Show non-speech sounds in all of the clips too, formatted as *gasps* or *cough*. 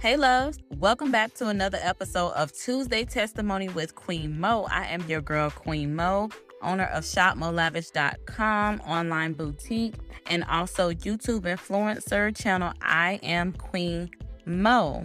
Hey, loves. Welcome back to another episode of Tuesday Testimony with Queen Mo. I am your girl, Queen Mo, owner of ShopMoLavish.com, online boutique, and also YouTube influencer channel. I am Queen Mo.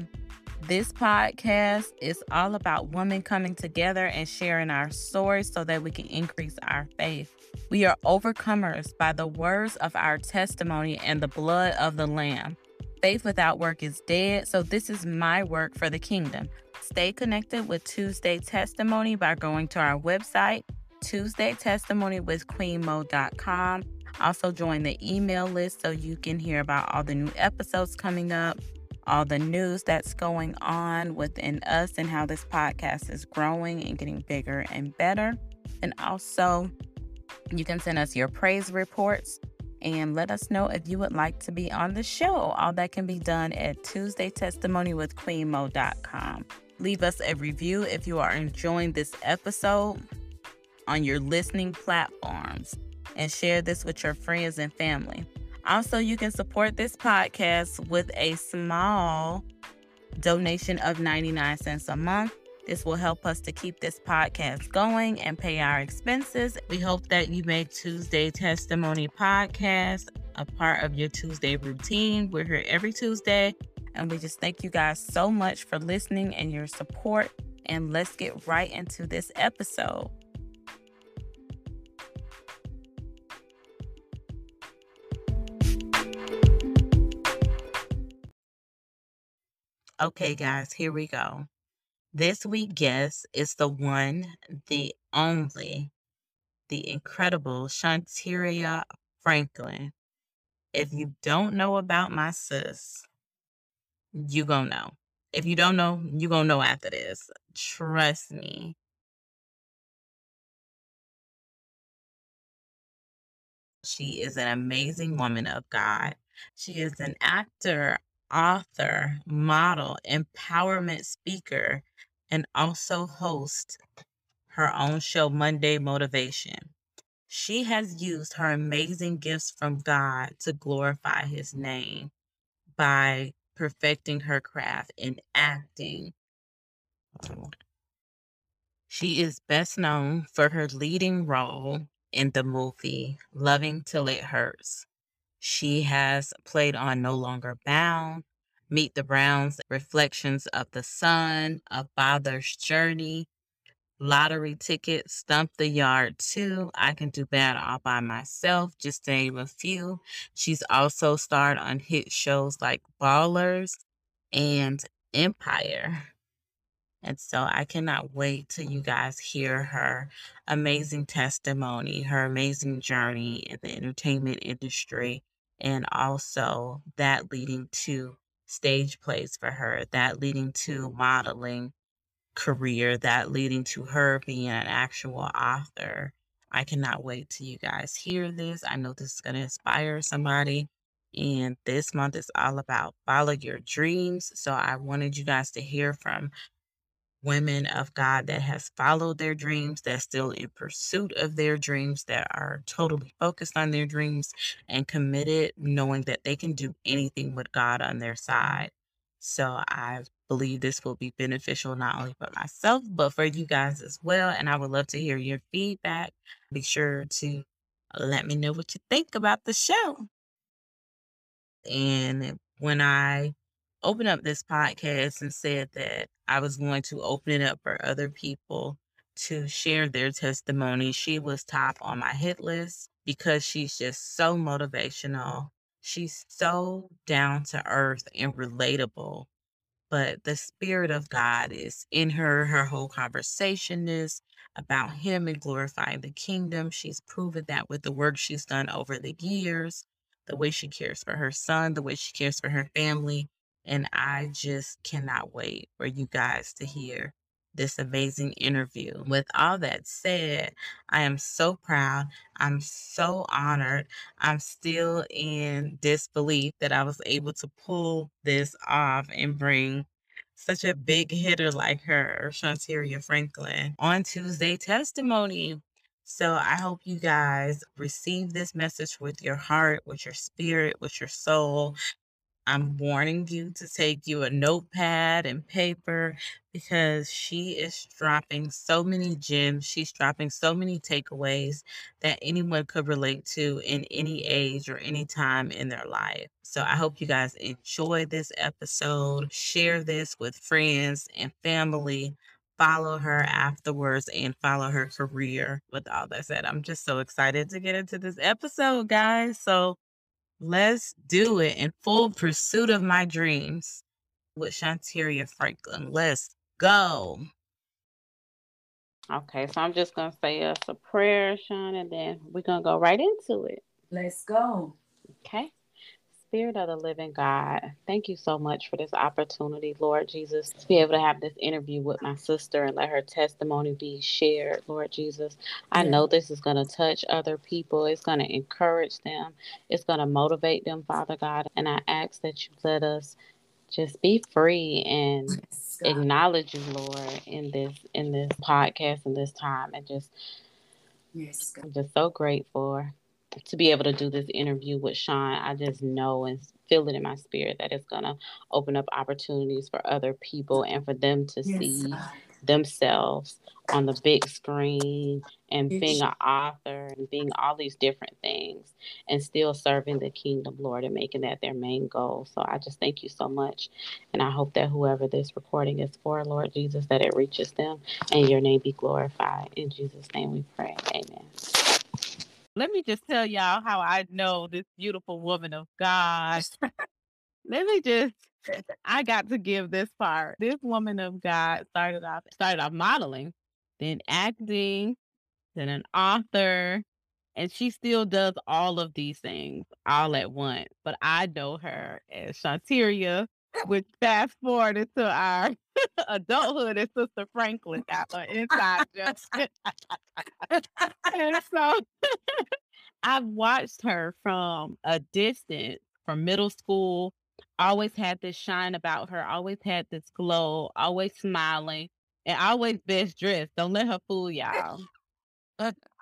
This podcast is all about women coming together and sharing our stories so that we can increase our faith. We are overcomers by the words of our testimony and the blood of the Lamb. Faith without work is dead, so this is my work for the kingdom. Stay connected with Tuesday Testimony by going to our website, Tuesday Testimony with QueenMo.com. Also, join the email list so you can hear about all the new episodes coming up all the news that's going on within us and how this podcast is growing and getting bigger and better. And also, you can send us your praise reports and let us know if you would like to be on the show. All that can be done at Tuesday Testimony with QueenMo.com. Leave us a review if you are enjoying this episode on your listening platforms and share this with your friends and family. Also, you can support this podcast with a small donation of 99 cents a month. This will help us to keep this podcast going and pay our expenses. We hope that you make Tuesday Testimony Podcast a part of your Tuesday routine. We're here every Tuesday, and we just thank you guys so much for listening and your support. And let's get right into this episode. Okay, guys, here we go. This week guest is the one, the only, the incredible Shawntaria Franklin. If you don't know about my sis, you gonna know. If you don't know, you gonna know after this. Trust me. She is an amazing woman of God. She is an actor, author, model, empowerment speaker, and also host her own show, Monday Motivation. She has used her amazing gifts from God to glorify his name by perfecting her craft in acting. She is best known for her leading role in the movie Loving Till It Hurts. She has played on No Longer Bound, Meet the Browns, Reflections of the Sun, A Father's Journey, Lottery Ticket, Stomp the Yard 2, I Can Do Bad All By Myself, just to name a few. She's also starred on hit shows like Ballers and Empire. And so I cannot wait till you guys hear her amazing testimony, her amazing journey in the entertainment industry, and also that leading to stage plays for her, that leading to modeling career, that leading to her being an actual author. I cannot wait till you guys hear this. I know this is going to inspire somebody. And this month is all about follow your dreams. So I wanted you guys to hear from women of God that has followed their dreams, that's still in pursuit of their dreams, that are totally focused on their dreams and committed, knowing that they can do anything with God on their side. So I believe this will be beneficial not only for myself, but for you guys as well. And I would love to hear your feedback. Be sure to let me know what you think about the show. And when I opened up this podcast and said that I was going to open it up for other people to share their testimony. She was top on my hit list because she's just so motivational. She's so down to earth and relatable. But the spirit of God is in her. Her whole conversation is about Him and glorifying the kingdom. She's proven that with the work she's done over the years, the way she cares for her son, the way she cares for her family, and I just cannot wait for you guys to hear this amazing interview. With all that said, I am so proud. I'm so honored. I'm still in disbelief that I was able to pull this off and bring such a big hitter like her, Shawntaria Franklin, on Tuesday testimony. So I hope you guys receive this message with your heart, with your spirit, with your soul, I'm warning you to take you a notepad and paper because she is dropping so many gems. She's dropping so many takeaways that anyone could relate to in any age or any time in their life. So I hope you guys enjoy this episode. Share this with friends and family. Follow her afterwards and follow her career. With all that said, I'm just so excited to get into this episode, guys. So Let's do it in full pursuit of my dreams with Shawntaria Franklin. Let's go. Okay, so I'm just gonna say us a prayer, Sean, and then we're gonna go right into it. Let's go. Okay. Spirit of the living God, thank you so much for this opportunity, Lord Jesus, to be able to have this interview with my sister and let her testimony be shared, Lord Jesus. I yeah. know this is going to touch other people, it's going to encourage them, it's going to motivate them, Father God. And I ask that you let us just be free and yes, acknowledge you, Lord, in this in this podcast and this time, and just yes, God. I'm just so grateful to be able to do this interview with Sean, I just know and feel it in my spirit that it's going to open up opportunities for other people and for them to yes, see themselves on the big screen and being an author and being all these different things and still serving the kingdom, Lord, and making that their main goal. So I just thank you so much. And I hope that whoever this recording is for, Lord Jesus, that it reaches them and your name be glorified. In Jesus' name we pray. Amen. Let me just tell y'all how I know this beautiful woman of God. Let me just I got to give this part. This woman of God started off started off modeling, then acting, then an author, and she still does all of these things all at once. But I know her as Shawntaria, which fast forward into our *laughs* adulthood as Sister Franklin got her inside joke. *laughs* and so *laughs* I've watched her from a distance, from middle school, always had this shine about her, always had this glow, always smiling, and always best dressed. Don't let her fool y'all.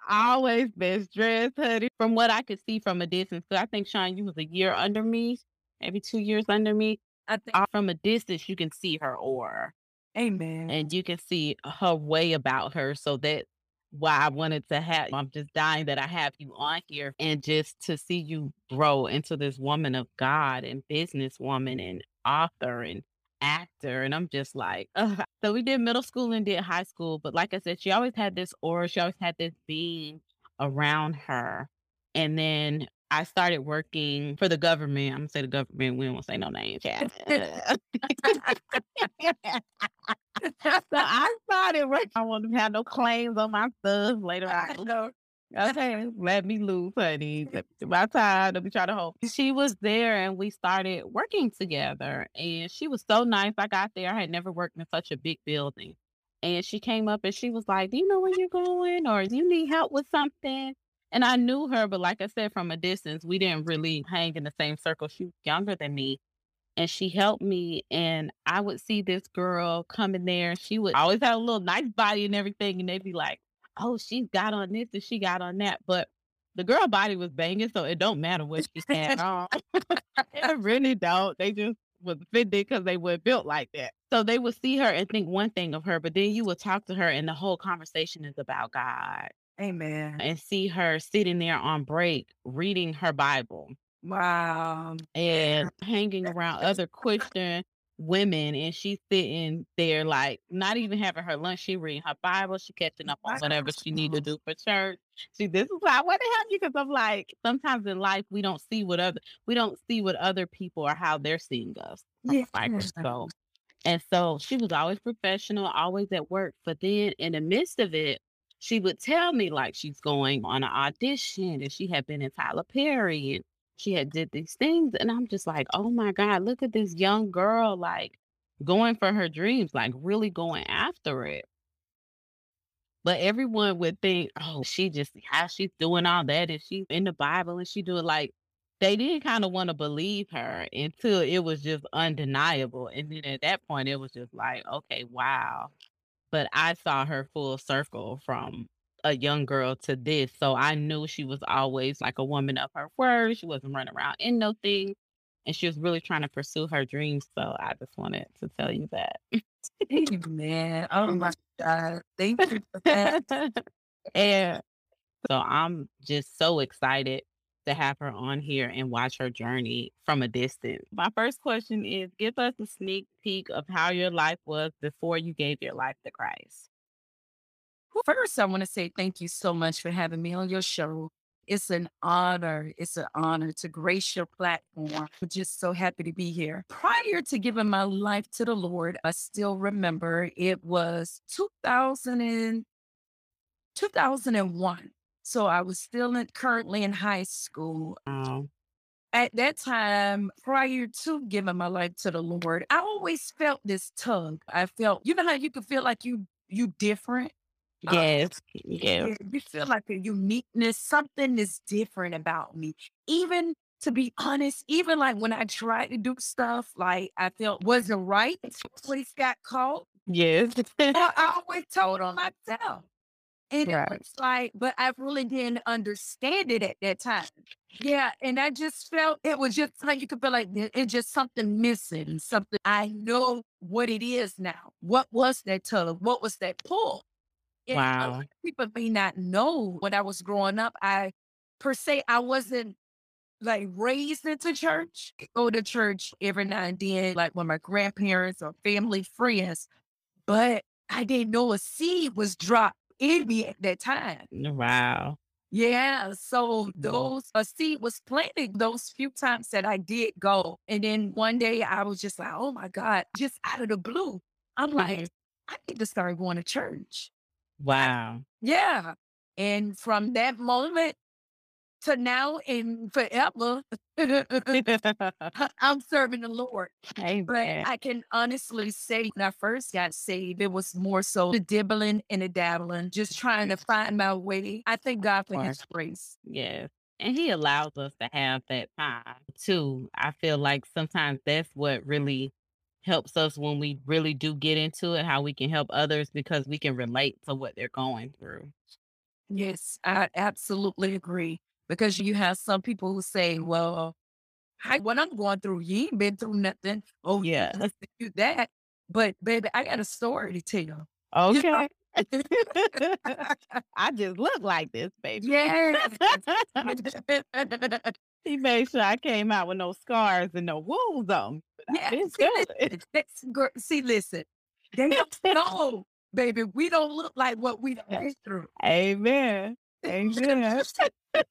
always best dressed, honey. From what I could see from a distance, because I think Sean, you was a year under me, maybe two years under me. I think from a distance you can see her aura. Amen. And you can see her way about her. So that why I wanted to have I'm just dying that I have you on here and just to see you grow into this woman of God and businesswoman and author and actor. And I'm just like, Ugh. so we did middle school and did high school. But like I said, she always had this aura, she always had this being around her. And then I started working for the government. I'm gonna say the government. We won't say no names. Yeah. *laughs* so I started working. I want to have no claims on my stuff later on. *laughs* Okay, let me lose, honey. My time. Don't be trying to hold. She was there, and we started working together. And she was so nice. I got there. I had never worked in such a big building. And she came up and she was like, "Do you know where you're going, or do you need help with something?" And I knew her, but like I said, from a distance, we didn't really hang in the same circle. She was younger than me. And she helped me. And I would see this girl come in there. She would always have a little nice body and everything. And they'd be like, oh, she's got on this and she got on that. But the girl body was banging, so it don't matter what she had *laughs* on. *laughs* I really don't. They just was offended because they were built like that. So they would see her and think one thing of her, but then you would talk to her and the whole conversation is about God. Amen. And see her sitting there on break reading her Bible. Wow. And hanging around other Christian women and she's sitting there like not even having her lunch. She reading her Bible, she catching up on whatever she need to do for church. See, this is why what the hell because I'm like sometimes in life we don't see what other we don't see what other people or how they're seeing us. Yeah. Microscope. And so she was always professional, always at work. But then in the midst of it, she would tell me like she's going on an audition and she had been in Tyler Perry and she had did these things. And I'm just like, oh my God, look at this young girl like going for her dreams, like really going after it. But everyone would think, oh, she just how she's doing all that and she's in the Bible and she do it like they didn't kind of want to believe her until it was just undeniable. And then at that point it was just like, okay, wow but I saw her full circle from a young girl to this. So I knew she was always like a woman of her word. She wasn't running around in no thing. and she was really trying to pursue her dreams. So I just wanted to tell you that. Man, oh my *laughs* God. Thank you for that. *laughs* and so I'm just so excited to have her on here and watch her journey from a distance. My first question is give us a sneak peek of how your life was before you gave your life to Christ. First, I want to say thank you so much for having me on your show. It's an honor. It's an honor to grace your platform. I'm just so happy to be here. Prior to giving my life to the Lord, I still remember it was 2000 and, 2001. So I was still in, currently in high school. Oh, At that time, prior to giving my life to the Lord, I always felt this tug. I felt, you know how you can feel like you you different? Uh, yes. Yes. yeah, you feel like a uniqueness, something is different about me. Even to be honest, even like when I tried to do stuff like I felt wasn't right, always got caught. Yes. I, I *laughs* always told on myself. And it was like, but I really didn't understand it at that time. Yeah. And I just felt it was just like you could feel like it's just something missing, something I know what it is now. What was that tug? What was that pull? And Wow. people may not know when I was growing up, I per se, I wasn't like raised into church, go to church every now and then, like with my grandparents or family friends, but I didn't know a seed was dropped in me at that time. Wow. Yeah, so those a seed was planted those few times that I did go. And then one day I was just like, oh my God, just out of the blue. I'm like, Mhm. I need to start going to church. I- Wow. yeah. And from that moment to now and forever, *laughs* *laughs* I'm serving the Lord. But Amen. I can honestly say when I first got saved, it was more so the dibbling and the dabbling, just trying to find my way. I thank God for his grace. Yeah. And he allows us to have that time too. I feel like sometimes that's what really helps us when we really do get into it, how we can help others because we can relate to what they're going through. Yes, I absolutely agree. Because you have some people who say, well, hi, what I'm going through, you ain't been through nothing. Oh, Yeah. this, you that. But baby, I got a story to tell. *laughs* Okay. I just look like this, baby. Yeah. *laughs* he made sure I came out with no scars and no wounds on. Yeah. See, good. listen, that's see, listen. They don't know, baby. We don't look like what we done *laughs* been through. Amen. Amen.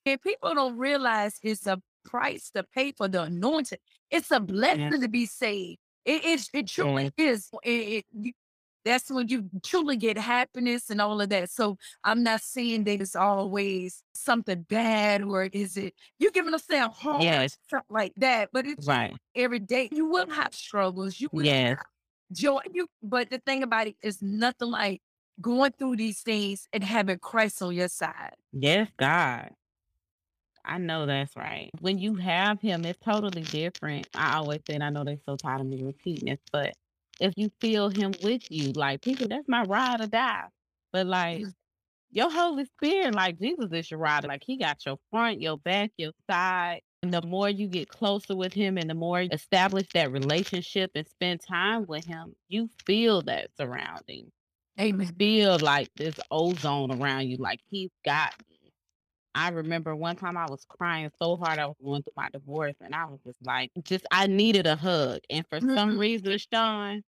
And people don't realize it's a price to pay for the anointing. It's a Yes. blessing to be saved. It is. It truly is. It, it, you- that's when you truly get happiness and all of that. So I'm not saying that it's always something bad or is it You're giving us that hard Yes. something like that. But it's Right. every day. You will have struggles. You will Yes. joy. You but the thing about it is nothing like going through these things and having Christ on your side. Yes, God. I know that's right. When you have him, it's totally different. I always say, and I know they're so tired of me repeating this, but if you feel him with you, like people, that's my ride or die. But like Mm. your Holy Spirit, like Jesus is your ride. Like he got your front, your back, your side. And the more you get closer with him and the more you establish that relationship and spend time with him, you feel that surrounding. Amen. Feel like this ozone around you, like he's got me. I remember one time I was crying so hard I was going through my divorce and I was just like just I needed a hug. And for some Mhm. reason, Sean,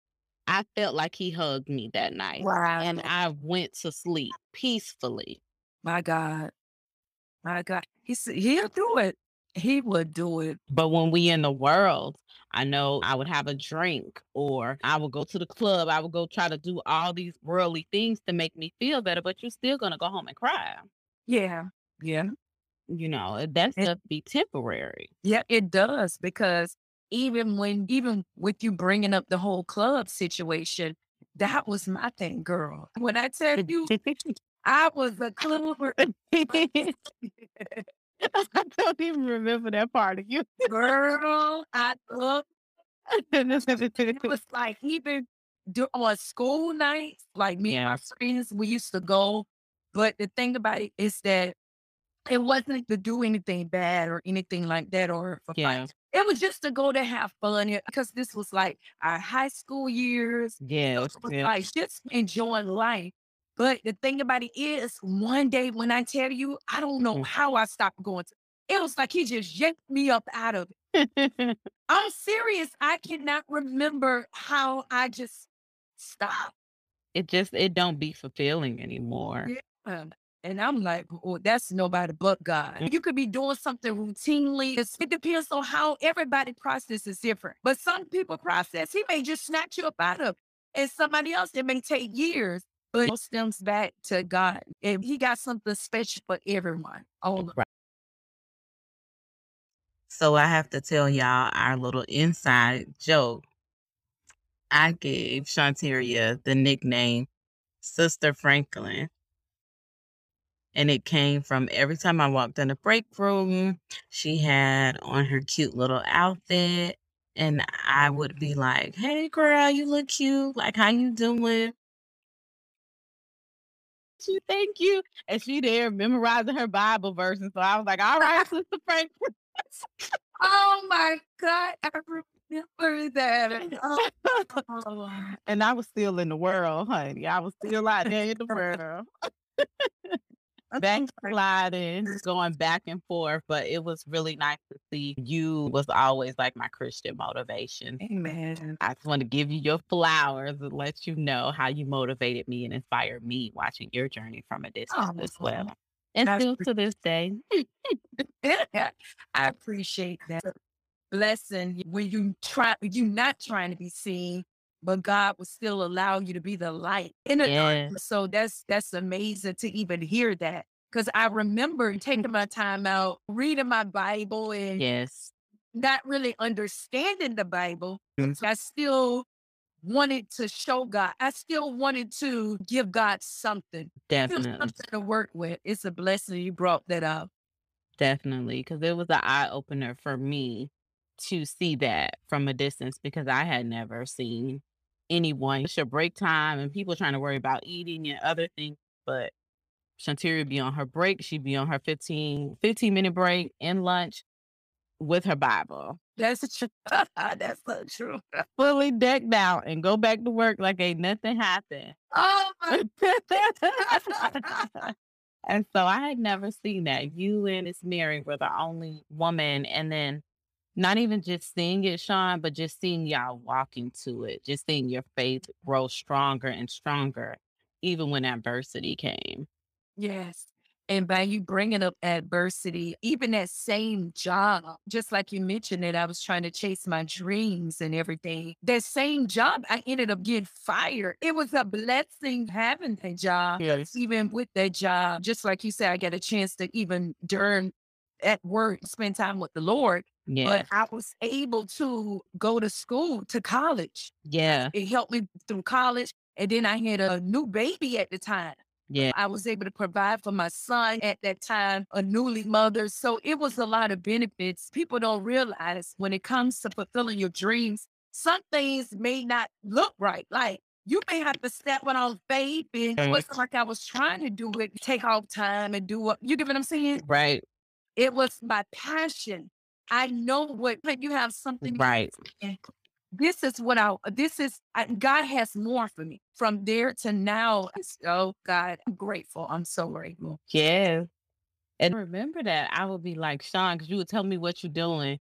I felt like he hugged me that night. And I went to sleep peacefully. My God. My God. He said he'll do it. He would do it. But when we in the world, I know I would have a drink or I would go to the club. I would go try to do all these worldly things to make me feel better, but you're still gonna go home and cry. Yeah. Yeah. You know, that stuff be temporary. yeah, it does because even when even with you bringing up the whole club situation, that was my thing, girl. When I tell you *laughs* I was a clubber, *laughs* I don't even remember that part of you. girl, I love it *laughs* was like even on school nights, like me and my friends, we used to go. But the thing about it is that It wasn't to do anything bad or anything like that or for Yeah. It was just to go to have fun because this was like our high school years. Was Yeah. like just enjoying life. But the thing about it is, one day when I tell you, I don't know Mm. how I stopped going to. It was like he just yanked me up out of it. *laughs* I'm serious. I cannot remember how I just stopped. it just it don't be fulfilling anymore. Yeah. And I'm like, oh, that's nobody but God. Mm. You could be doing something routinely. It's- It depends on how everybody processes different. But some people process, he may just snatch you up out of. And somebody else, it may take years, but it stems back to God. And he got something special for everyone. All of Right. So I have to tell y'all our little inside joke. I gave Shawntaria the nickname Sister Franklin. And it came from every time I walked in the break room, she had on her cute little outfit. And I would be like, hey girl, you look cute. Like, how you doing? She thank you. And she there memorizing her Bible verses. So I was like, all right, *laughs* Sister Franklin. Oh my God. I remember that. Oh. *laughs* and I was still in the world, honey. I was still out there in the world. *laughs* Backsliding, going back and forth, but it was really nice to see you was always like my Christian motivation. Amen. I just want to give you your flowers and let you know how you motivated me and inspired me watching your journey from a distance as well. And That's still to this day. *laughs* I appreciate that blessing when you try you're not trying to be seen, but God will still allow you to be the light in the Yes. darkness. So that's that's amazing to even hear that. Because I remember taking my *laughs* time out, reading my Bible and Yes. not really understanding the Bible. Mm-hmm. I still wanted to show God. I still wanted to give God something. Definitely. something to work with. It's a blessing you brought that up. Definitely, because it was an eye opener for me to see that from a distance because I had never seen anyone. It's your break time and people trying to worry about eating and other things. But Shawntaria would be on her break. She'd be on her 15, 15 minute break in lunch with her Bible, That's true. *laughs* That's so true. *laughs* fully decked out and go back to work like ain't nothing happened. Oh my God. *laughs* and so I had never seen that. You and Miss Mary were the only woman, and then not even just seeing it, Sean, but just seeing y'all walking to it, just seeing your faith grow stronger and stronger, even when adversity came. Yes. And by you bringing up adversity, even that same job, just like you mentioned that I was trying to chase my dreams and everything, that same job, I ended up getting fired. It was a blessing having that job. Yes. Even with that job, just like you said, I got a chance to even during at work spend time with the Lord. Yeah. But I was able to go to school, to college. yeah. It helped me through college. And then I had a new baby at the time. Yeah. I was able to provide for my son at that time, a newly mother. So it was a lot of benefits. People don't realize when it comes to fulfilling your dreams, some things may not look right. Like you may have to step it on faith. And it wasn't like I was trying to do it, take off time and do what you get what I'm saying? Right. It was my passion. I know what when you have something Right. this is what I this is I, God has more for me from there to now. it's- Oh God, I'm grateful. I'm so grateful. Yes. And remember that I would be like, Sean, because you would tell me what you're doing.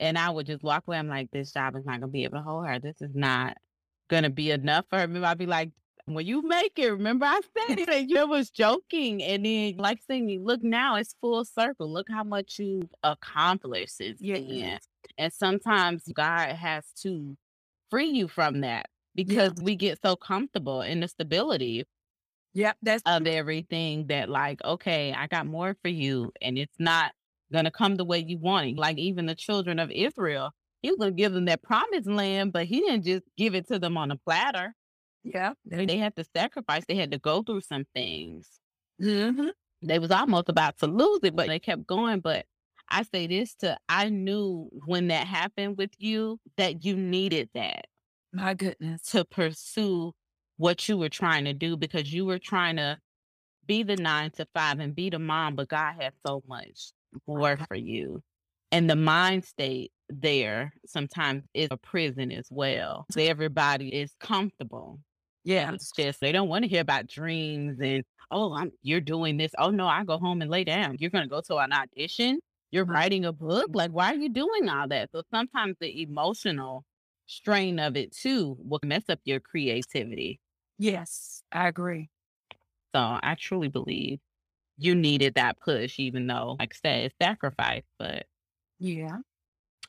And I would just walk away. I'm like, this job is not going to be able to hold her. This is not going to be enough for her. Remember, I'd be like, when you make it, remember I said it and you was joking. And then, like saying, look now, it's full circle. Look how much you accomplished since Yeah. then. And sometimes God has to free you from that because we get so comfortable in the stability Yep, that's of everything that like okay i got more for you and it's not gonna come the way you want it like even the children of israel he was gonna give them that promised land but he didn't just give it to them on a platter yeah. they they had to sacrifice they had to go through some things Mhm. they was almost about to lose it but they kept going but i say this to i knew when that happened with you that you needed that My goodness. to pursue what you were trying to do because you were trying to be the nine to five and be the mom, but God has so much more for you. And the mind state there sometimes is a prison as well. So everybody is comfortable. Yeah. It's just they don't want to hear about dreams and oh, I'm you're doing this. Oh no, I go home and lay down. You're gonna go to an audition. You're uh-huh. writing a book. Like, why are you doing all that? So sometimes the emotional strain of it too will mess up your creativity. Yes, I agree. So I truly believe you needed that push, even though, like I said, it's sacrifice, but Yeah.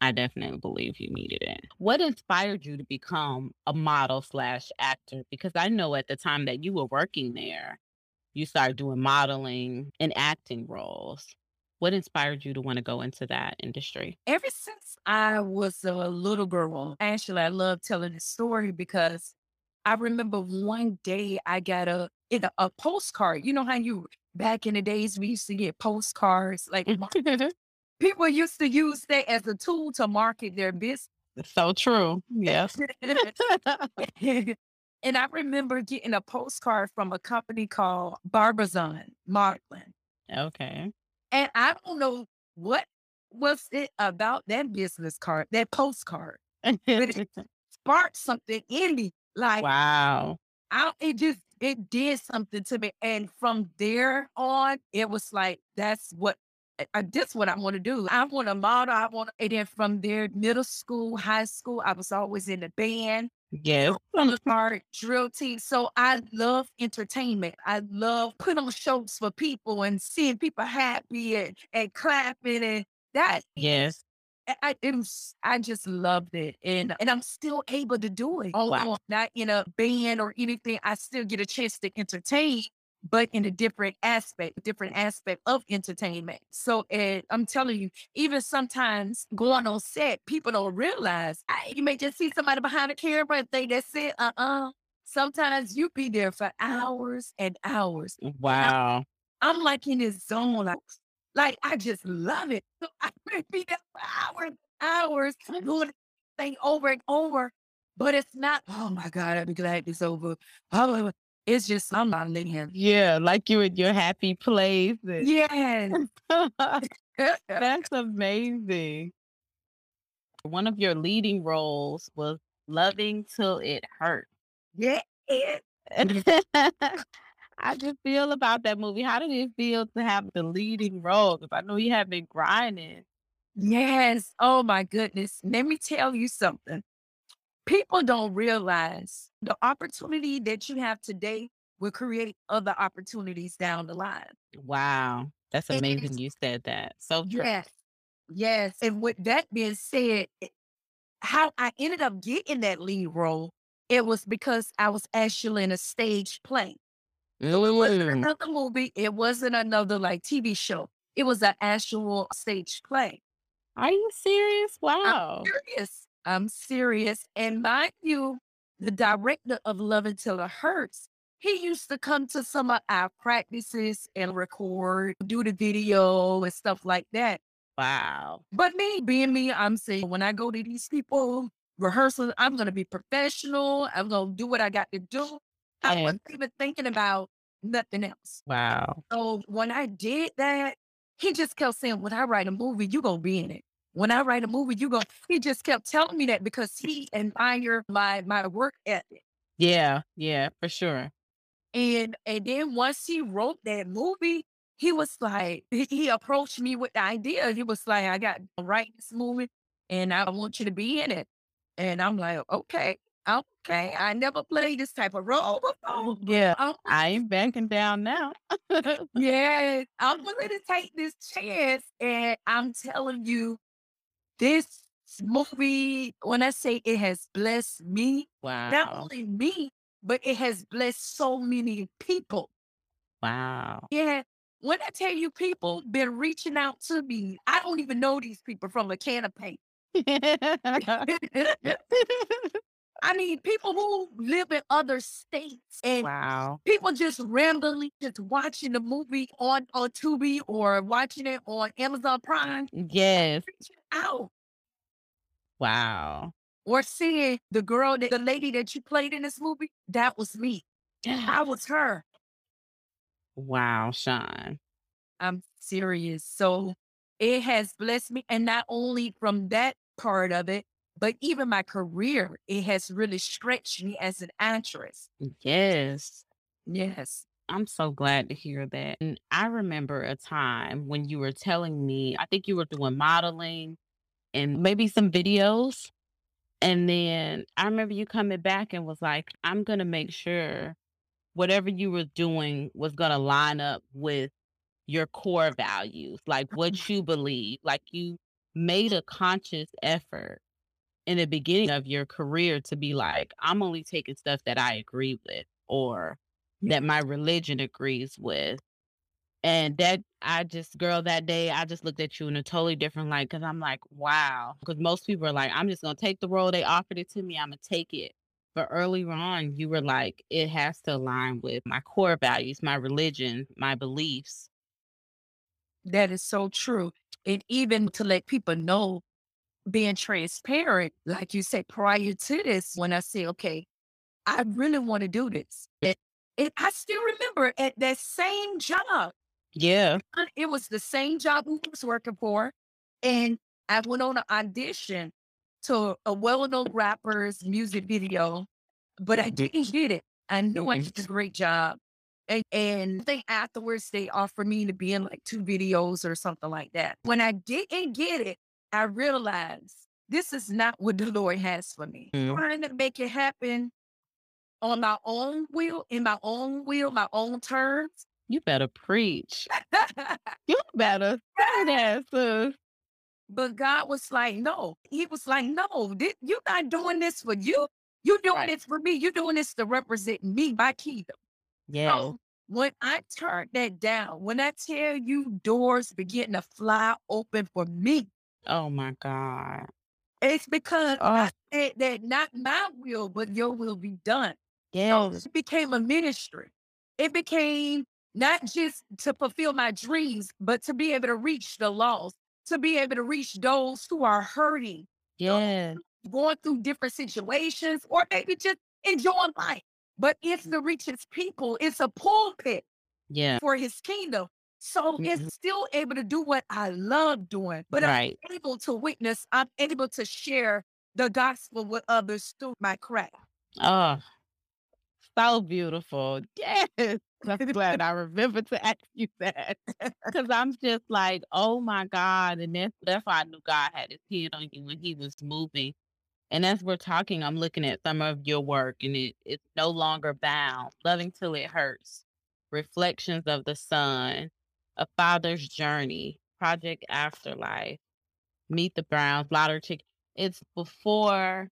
I definitely believe you needed it. What inspired you to become a model slash actor? Because I know at the time that you were working there, you started doing modeling and acting roles. What inspired you to want to go into that industry? Ever since I was a little girl, actually, I love telling this story because I remember one day I got a in a, a postcard. You know how you back in the days we used to get postcards. Like *laughs* people used to use that as a tool to market their business. so true. Yes. *laughs* *laughs* and I remember getting a postcard from a company called Barbizon Modeling. okay. And I don't know what was it about that business card, that postcard, it *laughs* sparked something in me. Like wow. I, it just it did something to me, and from there on, it was like that's what I, this what I want to do. I want to model. I want, and then from there, middle school, high school, I was always in the band Yeah. from the part drill team. So I love entertainment. I love putting on shows for people and seeing people happy and, and clapping and that. Yes. I, I- it was, I just loved it. And and I'm still able to do it. Although Wow. I'm not in a band or anything, I still get a chance to entertain, but in a different aspect, different aspect of entertainment. So and I'm telling you, even sometimes going on set, people don't realize I, you may just see somebody behind the camera and think that's it. Uh-uh. Sometimes you be there for hours oh, and hours. Wow. I'm like in this zone, like, like I just love it. So *laughs* I may be there for hours, and hours, doing the thing over and over. But it's not, oh my God, I'd be glad it's over. Oh, it's just I'm not living. Yeah, like you in your happy place. and- Yes. *laughs* That's amazing. One of your leading roles was Loving Till It Hurt. yeah. *laughs* I just feel about that movie? How did it feel to have the leading role? Because I know you have been grinding. Yes. Oh my goodness. Let me tell you something. People don't realize the opportunity that you have today will create other opportunities down the line. Wow. That's amazing you said that. So true. Yes. Yes. And with that being said, how I ended up getting that lead role, it was because I was actually in a stage play. It wasn't Mm. another movie. It wasn't another like TV show. It was an actual stage play. Are you serious? Wow. I'm serious. I'm serious. And mind you, the director of Love Until It Hurts, he used to come to some of our practices and record, do the video and stuff like that. Wow. But me, being me, I'm saying when I go to these people rehearsals, I'm gonna be professional. I'm gonna do what I got to do. I And- wasn't even thinking about nothing else. Wow. So when I did that, he just kept saying, "When I write a movie, you're gonna be in it. When I write a movie, you go." He just kept telling me that because he admired my my work ethic. Yeah. Yeah, for sure. And and then once he wrote that movie, he was like, he, he approached me with the idea. He was like, I got to write this movie and I want you to be in it. And I'm like, okay, okay. I never played this type of role before. Yeah. Oh, I ain't backing down now. *laughs* yeah, I'm willing to take this chance. And I'm telling you, this movie, when I say it has blessed me, not only me, but it has blessed so many people. Wow. Yeah. When I tell you people been reaching out to me, I don't even know these people from a can of paint. *laughs* *laughs* *laughs* I mean, people who live in other states and wow. people just randomly just watching the movie on, on Tubi or watching it on Amazon Prime, mm, Yes. reaching out Wow. or seeing the girl, that, the lady that you played in this movie. That was me. I was her. Wow, Sean. I'm serious. So it has blessed me. And not only from that part of it, but even my career, it has really stretched me as an actress. Yes. Yes. I'm so glad to hear that. And I remember a time when you were telling me, I think you were doing modeling and maybe some videos. And then I remember you coming back and was like, I'm going to make sure whatever you were doing was going to line up with your core values, like *laughs* what you believe. Like you made a conscious effort in the beginning of your career to be like, I'm only taking stuff that I agree with or that my religion agrees with. And that I just, girl, that day I just looked at you in a totally different light because I'm like, wow. Because most people are like, I'm just going to take the role. They offered it to me. I'm going to take it. But earlier on, you were like, it has to align with my core values, my religion, my beliefs. That is so true. And even to let people know, being transparent, like you said, prior to this, when I say, okay, I really want to do this. And, and I still remember at that same job, Yeah. it was the same job we was working for. And I went on an audition to a well-known rapper's music video, but I didn't get it. I knew I mm-hmm. did a great job. And, and I think afterwards they offered me to be in like two videos or something like that. When I didn't get it, I realized this is not what the Lord has for me. Mm. Trying to make it happen on my own will, in my own will, my own terms. You better preach. *laughs* You better say that, sis. but God was like, no. He was like, no, thi- you're not doing this for you. You're doing Right. this for me. You're doing this to represent me, my kingdom. Yeah. So when I turned that down, when I tell you doors begin to fly open for me, Oh my God. it's because Oh, I said that not my will, but your will be done. So yes. it became a ministry. It became not just to fulfill my dreams, but to be able to reach the lost, to be able to reach those who are hurting, Yeah. going through different situations, or maybe just enjoying life. But it's mm. to reach his people. It's a pulpit Yeah. for his kingdom. So Mhm. it's still able to do what I love doing, but I'm able to witness, I'm able to share the gospel with others through my craft. Oh, so beautiful. Yes. I'm glad I remember to ask you that. Because I'm just like, oh my God. And that's, that's why I knew God had his hand on you when he was moving. And as we're talking, I'm looking at some of your work and it, it's no longer bound. Loving till it hurts. Reflections of the Sun. A Father's Journey. Project Afterlife. Meet the Browns. Lottery Chick. It's before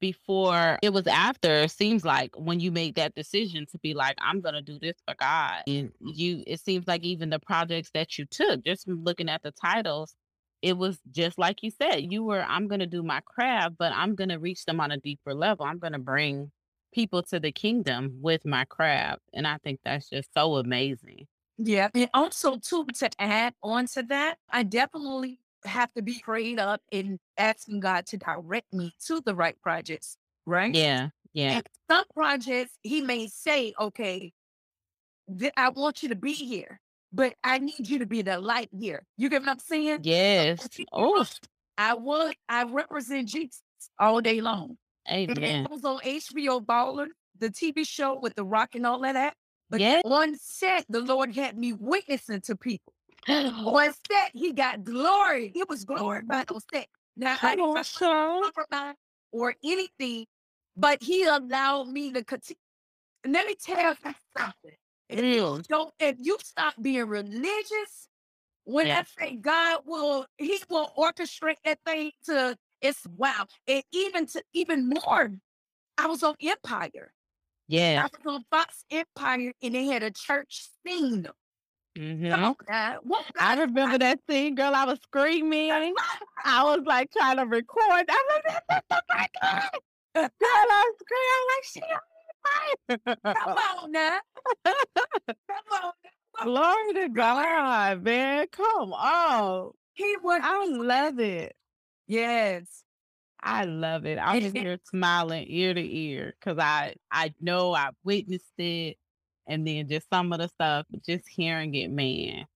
before it was after it seems like when you make that decision to be like i'm gonna do this for god and you it seems like even the projects that you took just looking at the titles it was just like you said you were i'm gonna do my craft but i'm gonna reach them on a deeper level i'm gonna bring people to the kingdom with my craft and i think that's just so amazing Yeah. And also, too, to add on to that, I definitely have to be prayed up in asking God to direct me to the right projects, right? yeah yeah And some projects, He may say, okay, th- I want you to be here, but I need you to be the light here. You get what I'm saying? yes oh I was, I represent Jesus all day long. And amen I was on HBO Baller, the TV show with The Rock and all of that. But yeah on set, the Lord had me witnessing to people. *gasps* On set, he got glory. He was glorified on set. Now, I come on didn't Sean. compromise or anything, but he allowed me to continue. Let me tell you something. If you don't, if you stop being religious, when Yeah. I say God will, He will orchestrate that thing to it's wow. And even to even more, I was on Empire. Yeah I was on Fox Empire and they had a church scene. hmm on, now. What I remember that scene, girl. I was screaming. I was like trying to record. I was like, "This is so good." Girl, I was screaming. I'm like, Come on now. Come on. now. Glory to God, man. Come on. He was I love it. yes. I love it. I'm just *laughs* here smiling ear to ear because I I know I witnessed it and then just some of the stuff, just hearing it, man,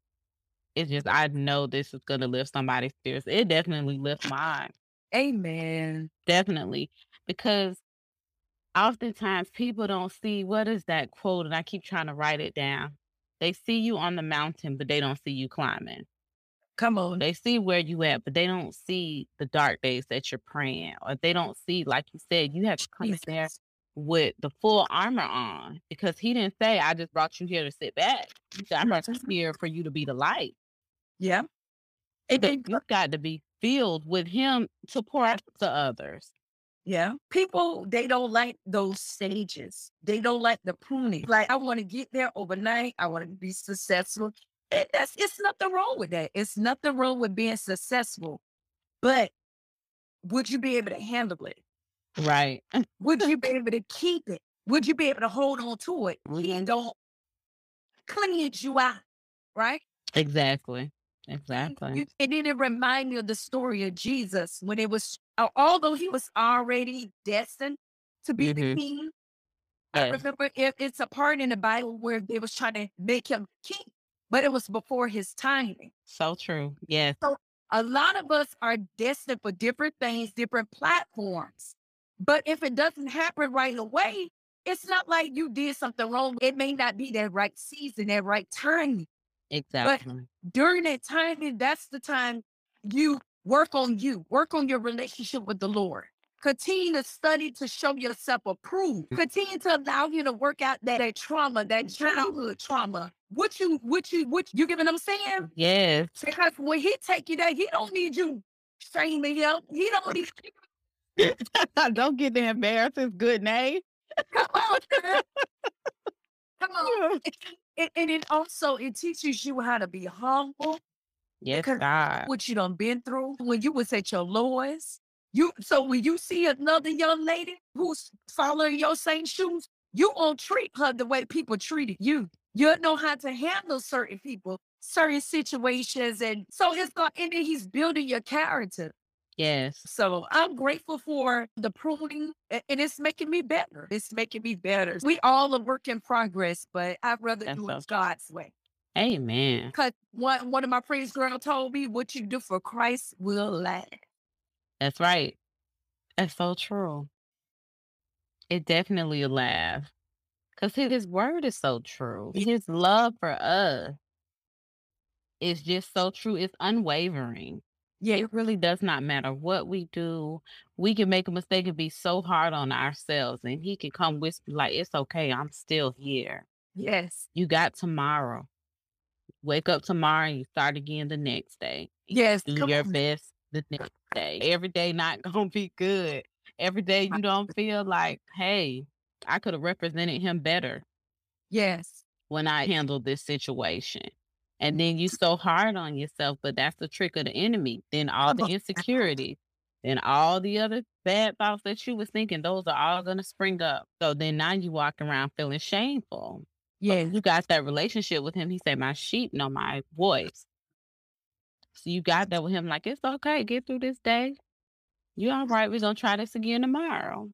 it's just I know this is gonna lift somebody's spirits. It definitely lifts mine. Amen. Definitely. Because oftentimes people don't see what is that quote, and I keep trying to write it down. They see you on the mountain, but they don't see you climbing. Come on. They see where you at, but they don't see the dark days that you're praying, or they don't see, like you said, you have to come in there with the full armor on because he didn't say, I just brought you here to sit back. He said, I brought you here for you to be the light. Yeah. And then you've got to be filled with him to pour out to others. Yeah. People, they don't like those stages. They don't like the pruning. Like, I want to get there overnight. I want to be successful. And that's it's nothing wrong with that. It's nothing wrong with being successful. But would you be able to handle it? Right. Would you *laughs* be able to keep it? Would you be able to hold on to it? Mhm. don't cleanse you out, right? Exactly. And Exactly. you- and then it remind me of the story of Jesus when it was, al- although he was already destined to be the Mhm. king. I remember it, it's a part in the Bible where they was trying to make him king, but it was before his timing. So true. Yes. So A lot of us are destined for different things, different platforms. But if it doesn't happen right away, it's not like you did something wrong. It may not be that right season, that right timing. Exactly. during that time, and that's the time you work on you, work on your relationship with the Lord. Continue to study to show yourself approved. Mm. Continue to allow you to work out that, that trauma, that childhood trauma. What you, what you, what you get what I'm saying? Yes. Because when he take you there, he don't need you shaming him. He don't need *laughs* Don't get to embarrass his good name. *laughs* come on. Come on. *laughs* And, and it also it teaches you how to be humble. Yes, Because God. what you done been through when you was at your lowest. You so when you see another young lady who's following your same shoes, you won't treat her the way people treated you. You know how to handle certain people, certain situations, and so it's going and then he's building your character. Yes. So I'm grateful for the pruning, and it's making me better. It's making me better. We all a work in progress, but I'd rather That's do it God's way. Amen. Cause one one of my friends' girl told me, "What you do for Christ will last." That's right. That's so true. It definitely a laugh. Because his, his word is so true. His love for us is just so true. It's unwavering. Yeah, It really does not matter what we do. We can make a mistake and be so hard on ourselves, and he can come whisper like, "It's okay. I'm still here. yes, You got tomorrow. Wake up tomorrow and you start again the next day. yes. Do your on. best the next day. Every day not *laughs* gonna be good. Every day you don't feel like, hey, I could have represented him better Yes, when I handled this situation. And then you mm-hmm. so hard on yourself, but that's the trick of the enemy. Then all the on. insecurities, then all the other bad thoughts that you was thinking, those are all gonna spring up. So then now you walk around feeling shameful. yes, You got that relationship with him. He said, My sheep know my voice. So you got that with him, like, it's okay, get through this day. You all right, we're gonna try this again tomorrow.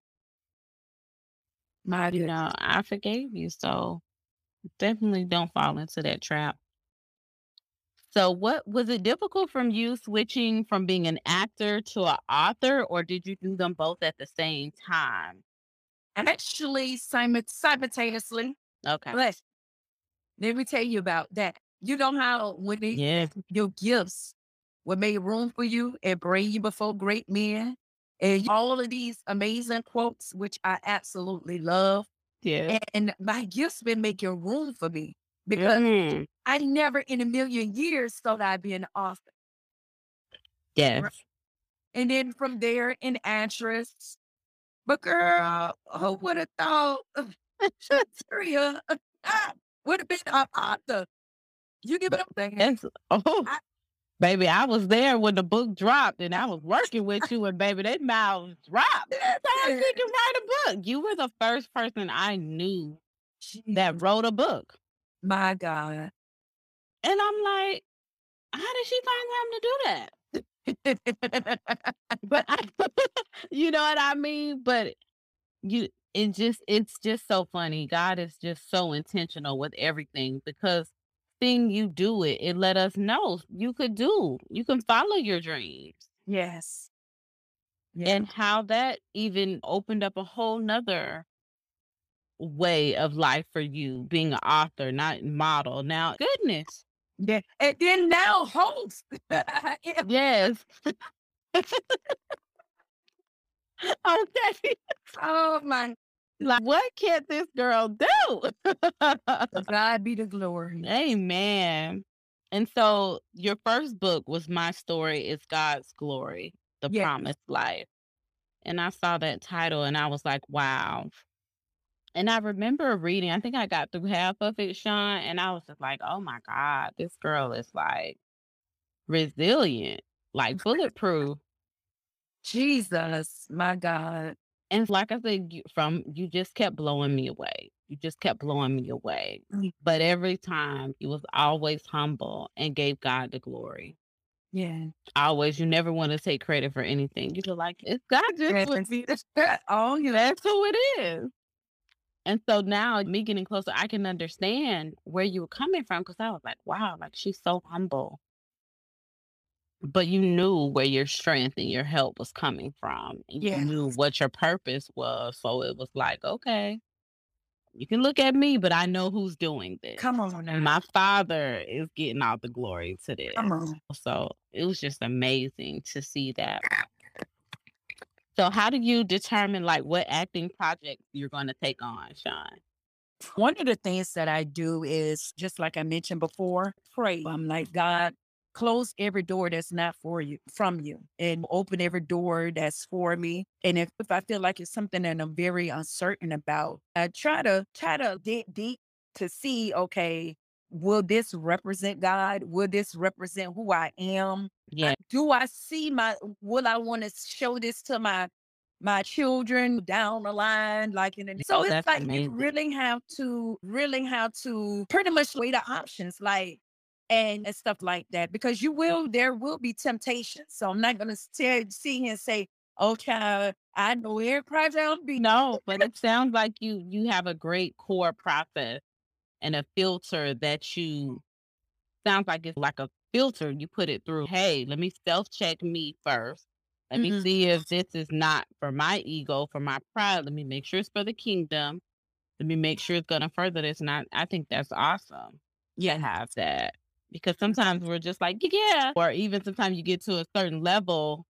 my You know, I forgave you. So definitely don't fall into that trap. So what was it difficult from you switching from being an actor to an author, or did you do them both at the same time? Actually, simultaneously. Okay. But let me tell you about that. You know how when they, Yes. your gifts will make room for you and bring you before great men, and all of these amazing quotes, which I absolutely love, Yes. and my gifts been making room for me because Mm. I never in a million years thought I'd be an author. Yes. And then from there, an actress. But girl, who would have thought *laughs* Shawntaria *laughs* would have been an author? You give what I'm. Oh, I- baby, I was there when the book dropped, and I was working with you, and baby, that mouth dropped. *laughs* So you can write a book. You were the first person I knew that wrote a book, My God. and I'm like, how did she find time to do that? *laughs* But I, *laughs* you know what I mean. But you, it just it's just so funny. God is just so intentional with everything because seeing you do it, it let us know you could do. You can follow your dreams. Yes. Yeah. And how that even opened up a whole nother way of life for you being an author, not model. Now, goodness. Yeah. And then now host. *laughs* yes. *laughs* *laughs* okay. Oh my. Like, what can this girl do? God be the glory. Amen. And so your first book was My Story is God's Glory, The Yeah. Promised Life. And I saw that title and I was like, wow. And I remember reading, I think I got through half of it, Sean, and I was just like, oh my God, this girl is like resilient, like bulletproof. Jesus, my God. And like I said, you, from you just kept blowing me away. You just kept blowing me away. Mm. But every time you was always humble and gave God the glory. Yeah. Always, you never want to take credit for anything. You feel like it's God just be *laughs* oh, yeah. that's who it is. And so now me getting closer, I can understand where you were coming from because I was like, wow, like she's so humble. But you knew where your strength and your help was coming from. And Yeah. you knew what your purpose was. So it was like, okay, you can look at me, but I know who's doing this. Come on now. And my father is getting all the glory to this. Come on. So it was just amazing to see that. So how do you determine like what acting projects you're going to take on, Sean? One of the things that I do is just like I mentioned before, pray. I'm like, God, close every door that's not for you, from you, and open every door that's for me. And if, if I feel like it's something that I'm very uncertain about, I try to try to dig deep to see, okay, will this represent God? Will this represent who I am? Yeah. do I see my will I want to show this to my my children down the line like in the, so it's like you really have to really have to pretty much weigh the options like and, and stuff like that because you will there will be temptation so I'm not gonna stay, see here and say oh child I know every project I'll be No, but it sounds like you you have a great core process and a filter that you sounds like it's like a filter you put it through. Hey, let me self check me first. Let me Mhm. see if this is not for my ego, for my pride. Let me make sure it's for the kingdom. Let me make sure it's going to further this. And I, I think that's awesome. yeah have that because sometimes we're just like yeah. Or even sometimes you get to a certain level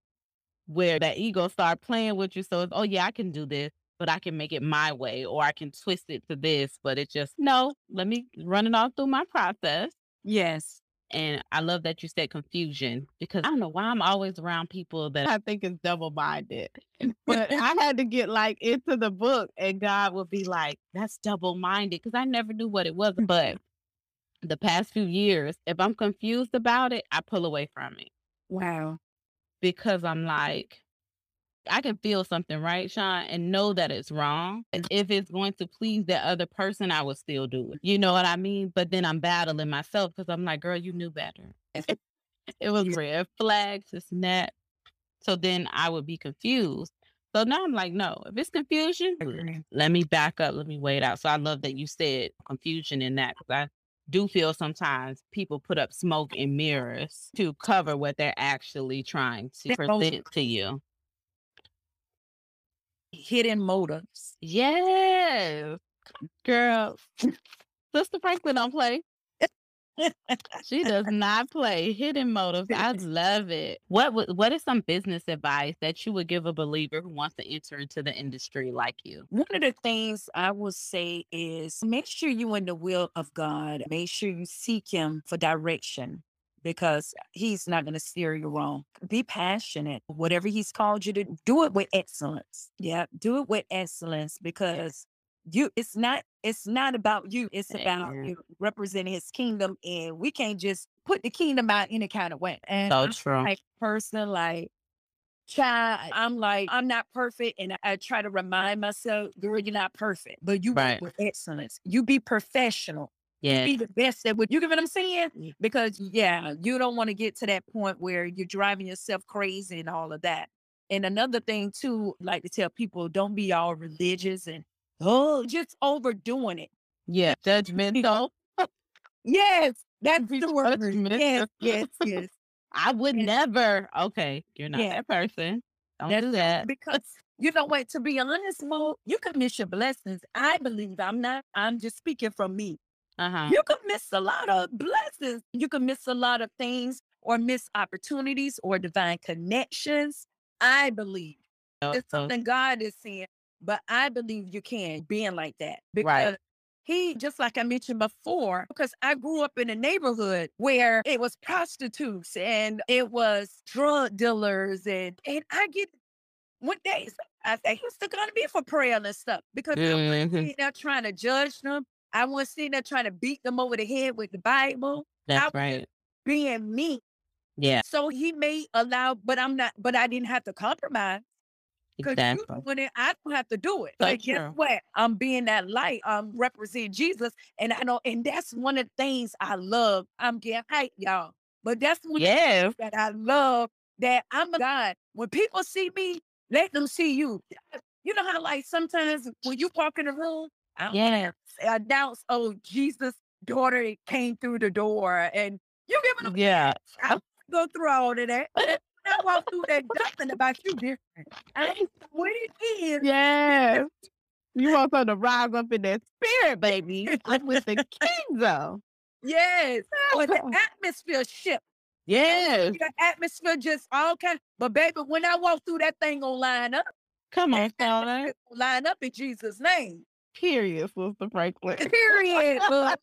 where that ego start playing with you so it's oh yeah i can do this but i can make it my way or i can twist it to this but it just no let me run it all through my process. Yes. And i love that you said confusion because i don't know why i'm always around people that i think is double-minded *laughs* but i had to get like into the book and god would be like that's double-minded because i never knew what it was *laughs* but the past few years if i'm confused about it i pull away from it. Wow. Because i'm like i can feel something right sean and know that it's wrong and if it's going to please that other person i would still do it. You know what i mean? But then i'm battling myself because i'm like girl you knew better. *laughs* It was red flags it's that so then i would be confused. So now i'm like no if it's confusion let me back up let me wait out. So i love that you said confusion in that because i do feel sometimes people put up smoke and mirrors to cover what they're actually trying to present to you. Hidden motives. Yes. Girl *laughs* sister franklin don't play she does not play hidden motives i *laughs* love it what what is some business advice that you would give a believer who wants to enter into the industry like you One of the things I will say is make sure you're in the will of God. Make sure you seek Him for direction because He's not going to steer you wrong. Be passionate. Whatever He's called you to do it with excellence. Yeah, do it with excellence because you it's not it's not about you it's about you. representing his kingdom and we can't just put the kingdom out any kind of way and so I'm true. like person like child i'm like i'm not perfect and I, I try to remind myself girl you're not perfect but you Right. with excellence. You be professional. Yeah. be the best at what you get what i'm saying? Mm. Because yeah you don't want to get to that point where you're driving yourself crazy and all of that. And another thing too, like to tell people, don't be all religious and oh, just overdoing it. Yeah, judgmental. *laughs* Yes, that's the word. Judgmental. Yes, yes, yes. I would Yes. never. Okay, you're not Yeah. that person. Don't That's do that. Because you know what, to be honest, Mo, you can miss your blessings. I believe I'm not, I'm just speaking from me. Uh huh. You can miss a lot of blessings. You can miss a lot of things or miss opportunities or divine connections. I believe it's something God is saying, but I believe you can being like that because he, just like I mentioned before, because I grew up in a neighborhood where it was prostitutes and it was drug dealers and and I get one day I, I used to gonna be for prayer and stuff because I wasn't Mhm. sitting there trying to judge them. I wasn't sitting there trying to beat them over the head with the Bible, That's was right. being me. Yeah, So he may allow, but I'm not, but I didn't have to compromise. Because exactly. you I don't have to do it. So But guess true. what? I'm being that light. Um, I'm representing Jesus. And I know, and that's one of the things I love. I'm getting hyped, y'all. But that's one Yes. that I love that I'm a God. When people see me, let them see you. You know how like sometimes when you walk in the room, I don't Yeah. announce, oh, Jesus' daughter came through the door and you giving them Yeah. *laughs* go through all of that. *laughs* I walk through that, nothing about you different. I ain't what it is. Yes. You want them to rise up in that spirit, baby. *laughs* Like with the king though. Yes. Oh, but the *laughs* atmosphere shift. Yes. The atmosphere just all kind. Of, But baby, when I walk through that thing gonna line up. Come on, Shauna. line up in Jesus' name. Period, Sister *laughs* Franklin. Period. *laughs* oh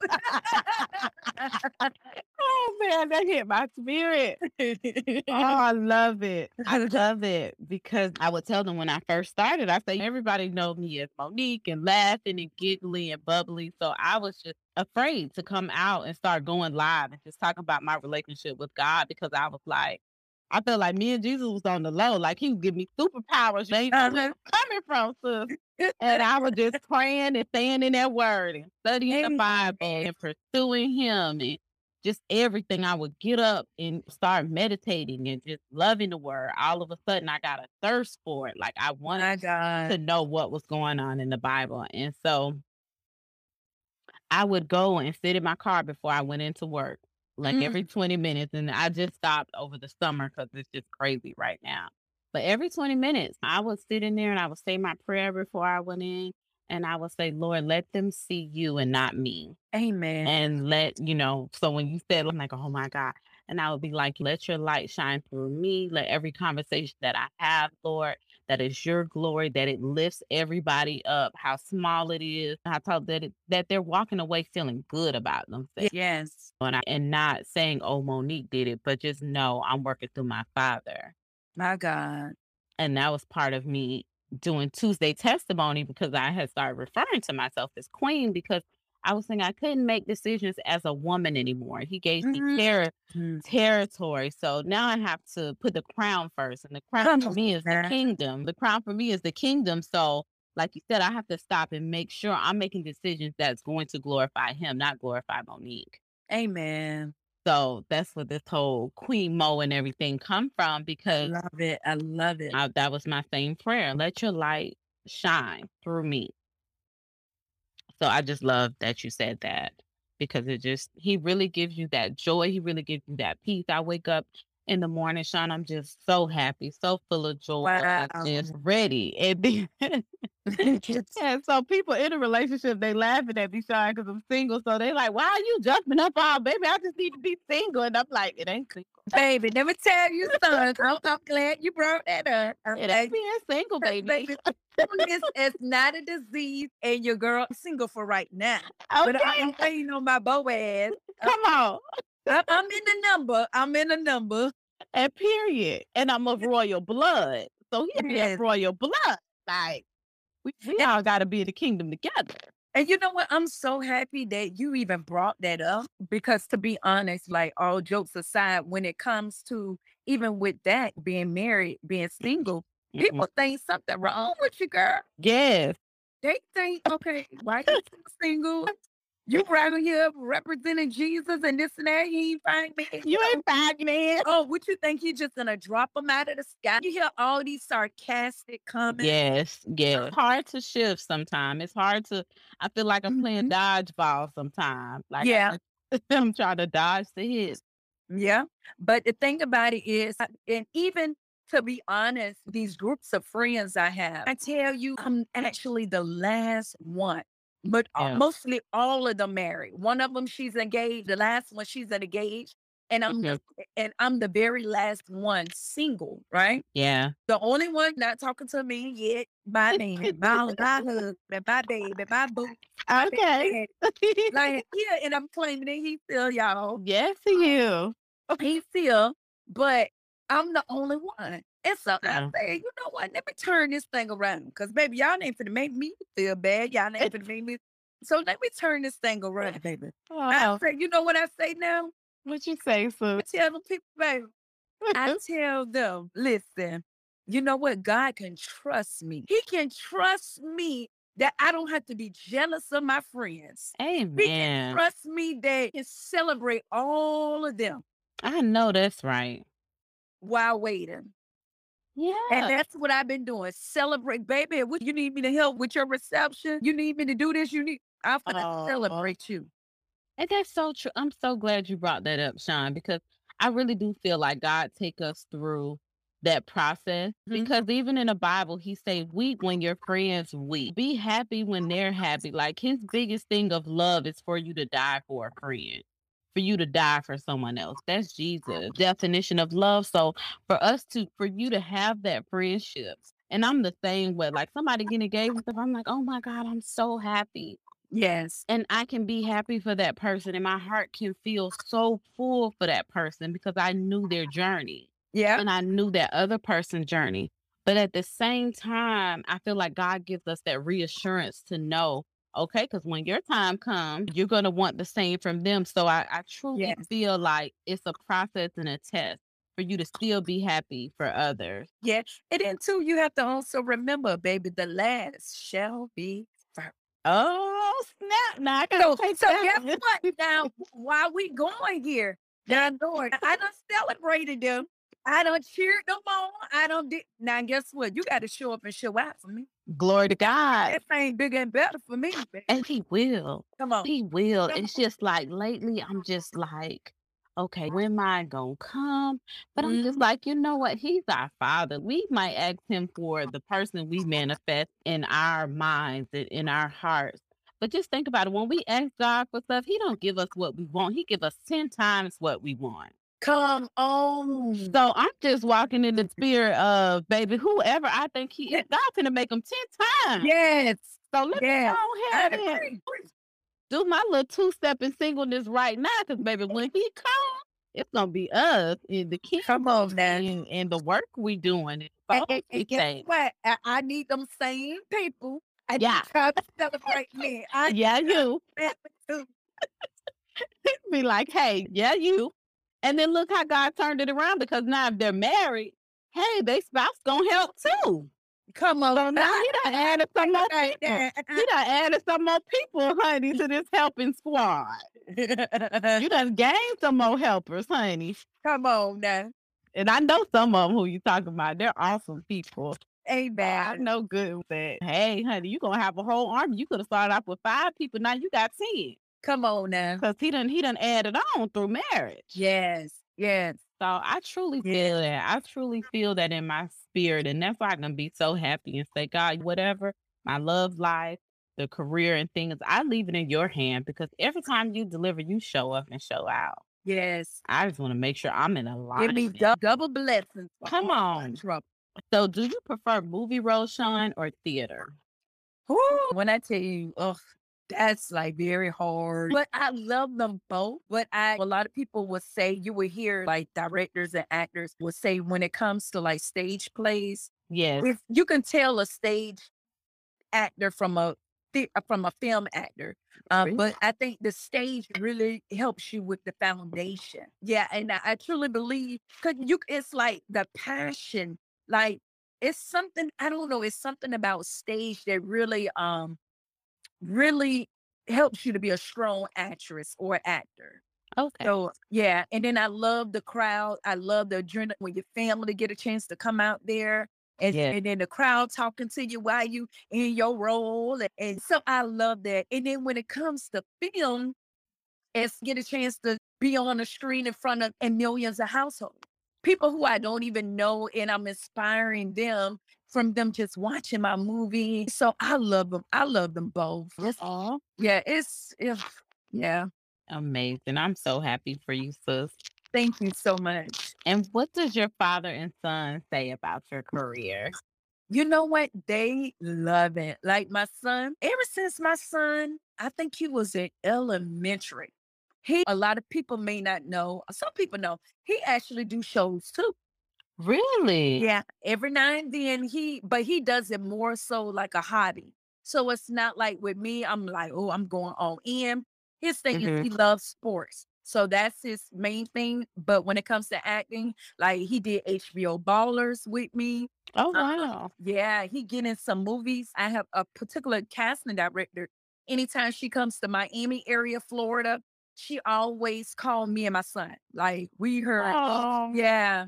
man, that hit my spirit. Oh, I love it. I love it because I would tell them when I first started, I say everybody know me as Monique and laughing and giggly and bubbly. So I was just afraid to come out and start going live and just talk about my relationship with God because I was like, I felt like me and Jesus was on the low, like he would give me superpowers. You ain't Uh-huh. coming from, sis. And I was just praying and staying in that word and studying the Bible and pursuing him and just everything. I would get up and start meditating and just loving the word. All of a sudden, I got a thirst for it. Like I wanted to know what was going on in the Bible. And so I would go and sit in my car before I went into work, like Mm. every 20 minutes. And I just stopped over the summer because it's just crazy right now. But every 20 minutes, I would sit in there and I would say my prayer before I went in. And I would say, Lord, let them see you and not me Amen. and let you know so when you said i'm like oh my god and i would be like let your light shine through me let every conversation that i have lord that is your glory that it lifts everybody up how small it is i told that it, that they're walking away feeling good about themselves yes. and, I, and not saying oh monique did it but just know i'm working through my father My God. and that was part of me doing Tuesday testimony because I had started referring to myself as queen because I was saying I couldn't make decisions as a woman anymore. He gave me ter- Mm. territory. So now I have to put the crown first. And the crown for me is the kingdom. The crown for me is the kingdom. So like you said, I have to stop and make sure I'm making decisions that's going to glorify him, not glorify Monique. Amen. So that's where this whole Queen Mo and everything come from because I Love it. I love it. I, that was my same prayer. Let your light shine through me. So I just love that you said that because it just, he really gives you that joy. He really gives you that peace. I wake up in the morning, Sean, I'm just so happy, so full of joy, and just ready. And be, *laughs* *laughs* and so people in a relationship, they laughing at me, Sean, because I'm single. So they like, why are you jumping up on, baby? I just need to be single. And I'm like, it ain't single. Baby, never tell you son. I'm, I'm glad you brought that up. I'm It ain't being single, baby. it's, it's not a disease, and your girl single for right now. But I, Okay, I'm waiting on my Boaz. Uh come on. I'm, in the number. I'm in the number. And period. And I'm of royal blood. So he Yes. of royal blood. Like we, we all gotta be in the kingdom together. And you know what? I'm so happy that you even brought that up because, to be honest, like all jokes aside, when it comes to even with that being married, being single, mm. people think something wrong with you, girl. Yes. They think, okay, why are you *laughs* single? You right here representing Jesus and this and that. He ain't find me. You ain't find me. Oh, what you think he just gonna drop them out of the sky? You hear all these sarcastic comments. Yes, yeah. It's hard to shift sometimes. It's hard to I feel like I'm playing Mhm. dodgeball sometimes. Like Yeah. *laughs* I'm trying to dodge the hit. Yeah. But the thing about it is, and even to be honest, these groups of friends I have, I tell you, I'm actually the last one. But uh, Yeah. mostly all of them married. One of them, she's engaged. The last one, she's engaged. And I'm the, and I'm the very last one single, right? Yeah. The only one not talking to me yet, my baby, my, *laughs* my husband, my baby, my boo. Okay. baby. Like, *laughs* yeah, and I'm claiming that he's still y'all. yes, you. He's still, but I'm the only one. And so I say, you know what? Let me turn this thing around. Because baby, y'all ain't finna make me feel bad. Y'all ain't finna make me. So let me turn this thing around, baby. Oh. I say, you know what I say now? what you say, Sue? I tell them people, baby. I *laughs* tell them, listen, you know what? God can trust me. He can trust me that I don't have to be jealous of my friends. Amen. He can trust me that he can celebrate all of them I know that's right. while waiting. Yeah. And that's what I've been doing. Celebrate, baby. What you need me to help with your reception? You need me to do this? You need I'm gonna Aw. celebrate you. And that's so true. I'm so glad you brought that up, Sean, because I really do feel like God take us through that process. Mhm. Because even in the Bible, he say, weep when your friends weep. Be happy when they're happy. Like his biggest thing of love is for you to die for a friend. For you to die for someone else. That's Jesus' definition of love. So for us to for you to have that friendship. And I'm the same way. Like somebody getting engaged and stuff. I'm like, oh my God, I'm so happy Yes. and I can be happy for that person, and my heart can feel so full for that person because I knew their journey Yeah. and I knew that other person's journey. But at the same time, I feel like God gives us that reassurance to know, okay, because when your time comes, you're going to want the same from them. So I, I truly Yes. feel like it's a process and a test for you to still be happy for others. Yeah. And then too, you have to also remember, baby, the last shall be first. Oh, snap. Now I So, got to take so that. guess what? Now, while we going here, now Lord, *laughs* I done celebrated them. I don't cheered them on. I don't did now guess what? You gotta show up and show out for me. Glory to God. That ain't bigger and better for me. baby. And he will. Come on. He will. Come It's just like lately, I'm just like, okay, when am I gonna come? But I'm just Mhm. like, you know what? He's our father. We might ask him for the person we manifest in our minds and in our hearts. But just think about it. When we ask God for stuff, He don't give us what we want. He give us ten times what we want. Come on. So I'm just walking in the spirit of baby, whoever I think He is, God gonna make him ten times. Yes. So let me Yeah. go ahead and do my little two step in singleness right now, because baby, when he comes, it's gonna be us in the kids Come on now. and, and the work we doing. And And, and- guess what? I, I need them same people. I Yeah. *laughs* need to celebrate me. I *laughs* yeah, you need them to- be like, hey, yeah, you. And then look how God turned it around because now if they're married, hey, they spouse gonna help too. Come on. So *laughs* now he done added some more people. Uh-uh. He done added some more people, honey, to this helping squad. You *laughs* done gained some more helpers, honey. Come on now. And I know some of them who you talking about. They're awesome people. I Amen. know good with that. Hey, honey, you gonna have a whole army. You could have started off with five people. Now you got ten. Come on now. Cause he done he done added on through marriage. Yes. Yes. So I truly Yeah. feel that. I truly feel that in my spirit. And that's why I can be so happy and say, God, whatever, my love life, the career and things, I leave it in your hand because every time you deliver, you show up and show out. Yes. I just want to make sure I'm in a lot. Give me dou- double blessings. Come on. Trouble. So do you prefer movie roles, Sean, or theater? Whew, When I tell you, ugh, that's like very hard. But I love them both. But I, a lot of people will say, you will hear like directors and actors will say, when it comes to like stage plays, Yes. if you can tell a stage actor from a uh, from a film actor. Uh, Really? but I think the stage really helps you with the foundation. Yeah, and I, I truly believe because you, it's like the passion. Like it's something I don't know. It's something about stage that really, um, really helps you to be a strong actress or actor. Okay. So yeah, and then I love the crowd. I love the adrenaline when your family get a chance to come out there. And, Yeah. and then the crowd talking to you while you in your role. And, and so I love that. And then when it comes to film, it's get a chance to be on the screen in front of and millions of households. People who I don't even know, and I'm inspiring them from them just watching my movie. So I love them. I love them both. It's- Aw, yeah, it's, it's yeah. amazing. I'm so happy for you, sis. Thank you so much. And what does your father and son say about your career? You know what? They love it. Like my son, ever since my son, I think he was in elementary. He a lot of people may not know. Some people know. He actually do shows too. Really? Yeah. Every now and then he but he does it more so like a hobby. So it's not like with me, I'm like, oh, I'm going all in. His thing Mhm. is he loves sports. So that's his main thing. But when it comes to acting, like he did HBO Ballers with me. Oh, Uh, wow. Yeah, he get in some movies. I have a particular casting director. Anytime she comes to Miami area, Florida, she always called me and my son. Like we heard, Oh, yeah.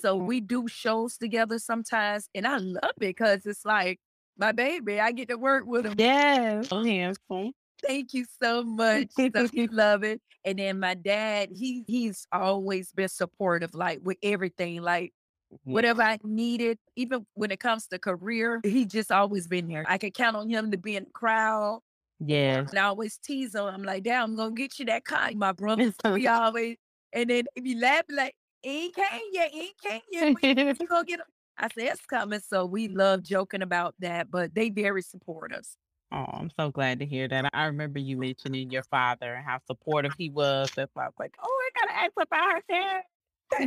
So Mhm. we do shows together sometimes, and I love it because it's like my baby. I get to work with him. yes. So handsome. Thank you so much. So we *laughs* love it. And then my dad, he he's always been supportive, like with everything. Like Yeah. whatever I needed, even when it comes to career, he just always been there. I could count on him to be in the crowd. Yes. And I always tease him. I'm like, Dad, I'm gonna get you that car. My brother, *laughs* we always, and then if you laugh, like, ain't came yet, he ain't yet. When *laughs* you gonna get him? I said, it's coming. So we love joking about that, but they very supportive. Oh, I'm so glad to hear that. I remember you oh. mentioning your father and how supportive he was. That's why I was like, oh, I gotta ask about her dad.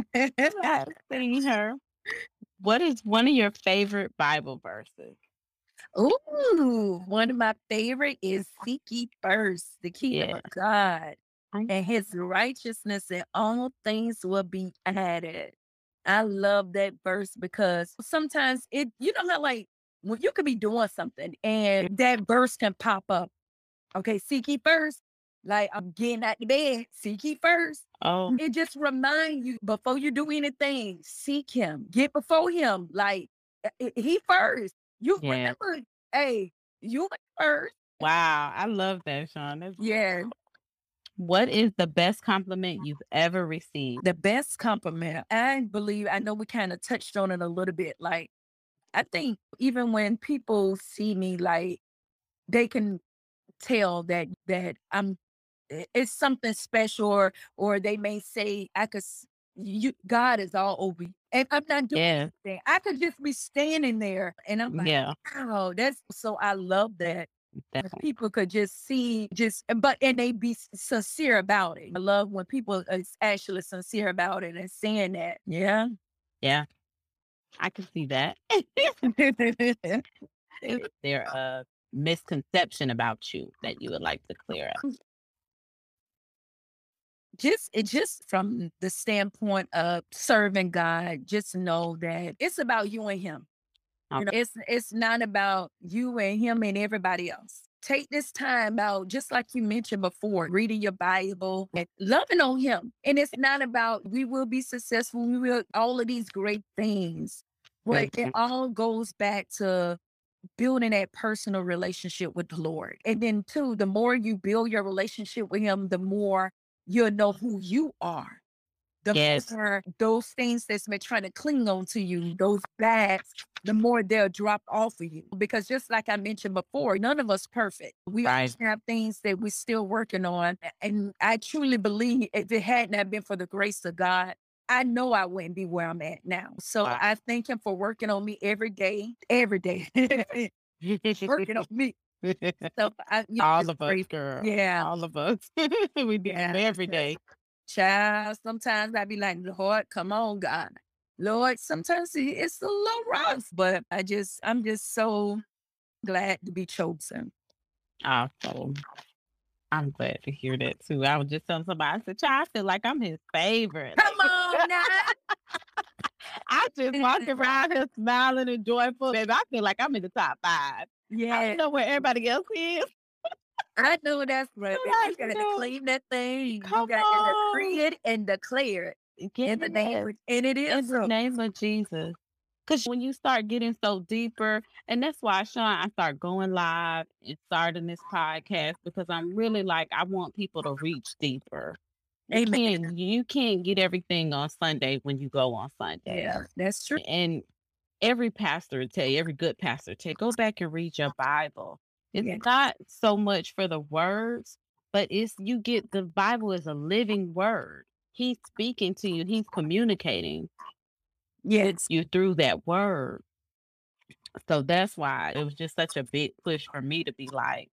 *laughs* I her. What is one of your favorite Bible verses? Ooh, one of my favorite is seek ye first the kingdom Yeah. of God and his righteousness, and all things will be added. I love that verse because sometimes it, you know how like when you could be doing something and that verse can pop up. Okay, seek ye first. Like I'm getting out the bed, seek ye first. Oh, It just remind you before you do anything, seek him, get before him. Like uh, uh, he first. You Yeah. remember, hey, you first. wow. I love that, Sean. That's- Yeah. What is the best compliment you've ever received? The best compliment. I believe I know we kind of touched on it a little bit. Like I think even when people see me, like they can tell that that I'm i- it's something special or or they may say I could s- you God is all over you. And I'm not doing Yeah. anything. I could just be standing there and I'm like, Yeah. wow, that's so I love that. Definitely. People could just see just but and they be sincere about it. I love when people is actually sincere about it and saying that. Yeah. Yeah. I can see that. *laughs* Is there a misconception about you that you would like to clear up? Just it just from the standpoint of serving God, just know that it's about you and him. You know, it's it's not about you and him and everybody else. Take this time out, just like you mentioned before, reading your Bible and loving on him. And it's not about we will be successful, we will all of these great things. But it all goes back to building that personal relationship with the Lord. And then two, the more you build your relationship with him, the more you'll know who you are. The Yes. more those things that's been trying to cling on to you, those bags, the more they'll drop off of you. Because just like I mentioned before, none of us perfect. We Right. have things that we're still working on. And I truly believe if it had not been for the grace of God, I know I wouldn't be where I'm at now. So Wow. I thank him for working on me every day, every day, *laughs* *laughs* working on me. *laughs* So I, you know, All of us, girl. Yeah. All of us. *laughs* we do Yeah. every day. Child, sometimes I be like, Lord, come on, God. Lord, sometimes it's a little rough, but I just, I'm just so glad to be chosen. So I'm glad to hear that too. I was just telling somebody, I said, "Child, I feel like I'm his favorite. Come on now. *laughs* I just walk around here smiling and joyful. Baby, I feel like I'm in the top five. I Yeah. don't know where everybody else is. *laughs* I know that's right. Like, You got to no. claim that thing. You Come got to on. decree it and declare it in the name, Yes. of- and it in the so. name of Jesus. Because when you start getting so deeper, and that's why, Sean, I start going live and starting this podcast because I'm really like I want people to reach deeper. You Amen. can't you can't get everything on Sunday when you go on Sunday. Yeah, that's true. And every pastor would tell you, every good pastor would tell you, go back and read your Bible. It's Yeah. not so much for the words, but it's you get the Bible is a living word. He's speaking to you, he's communicating Yes. you through that word. So that's why it was just such a big push for me to be like,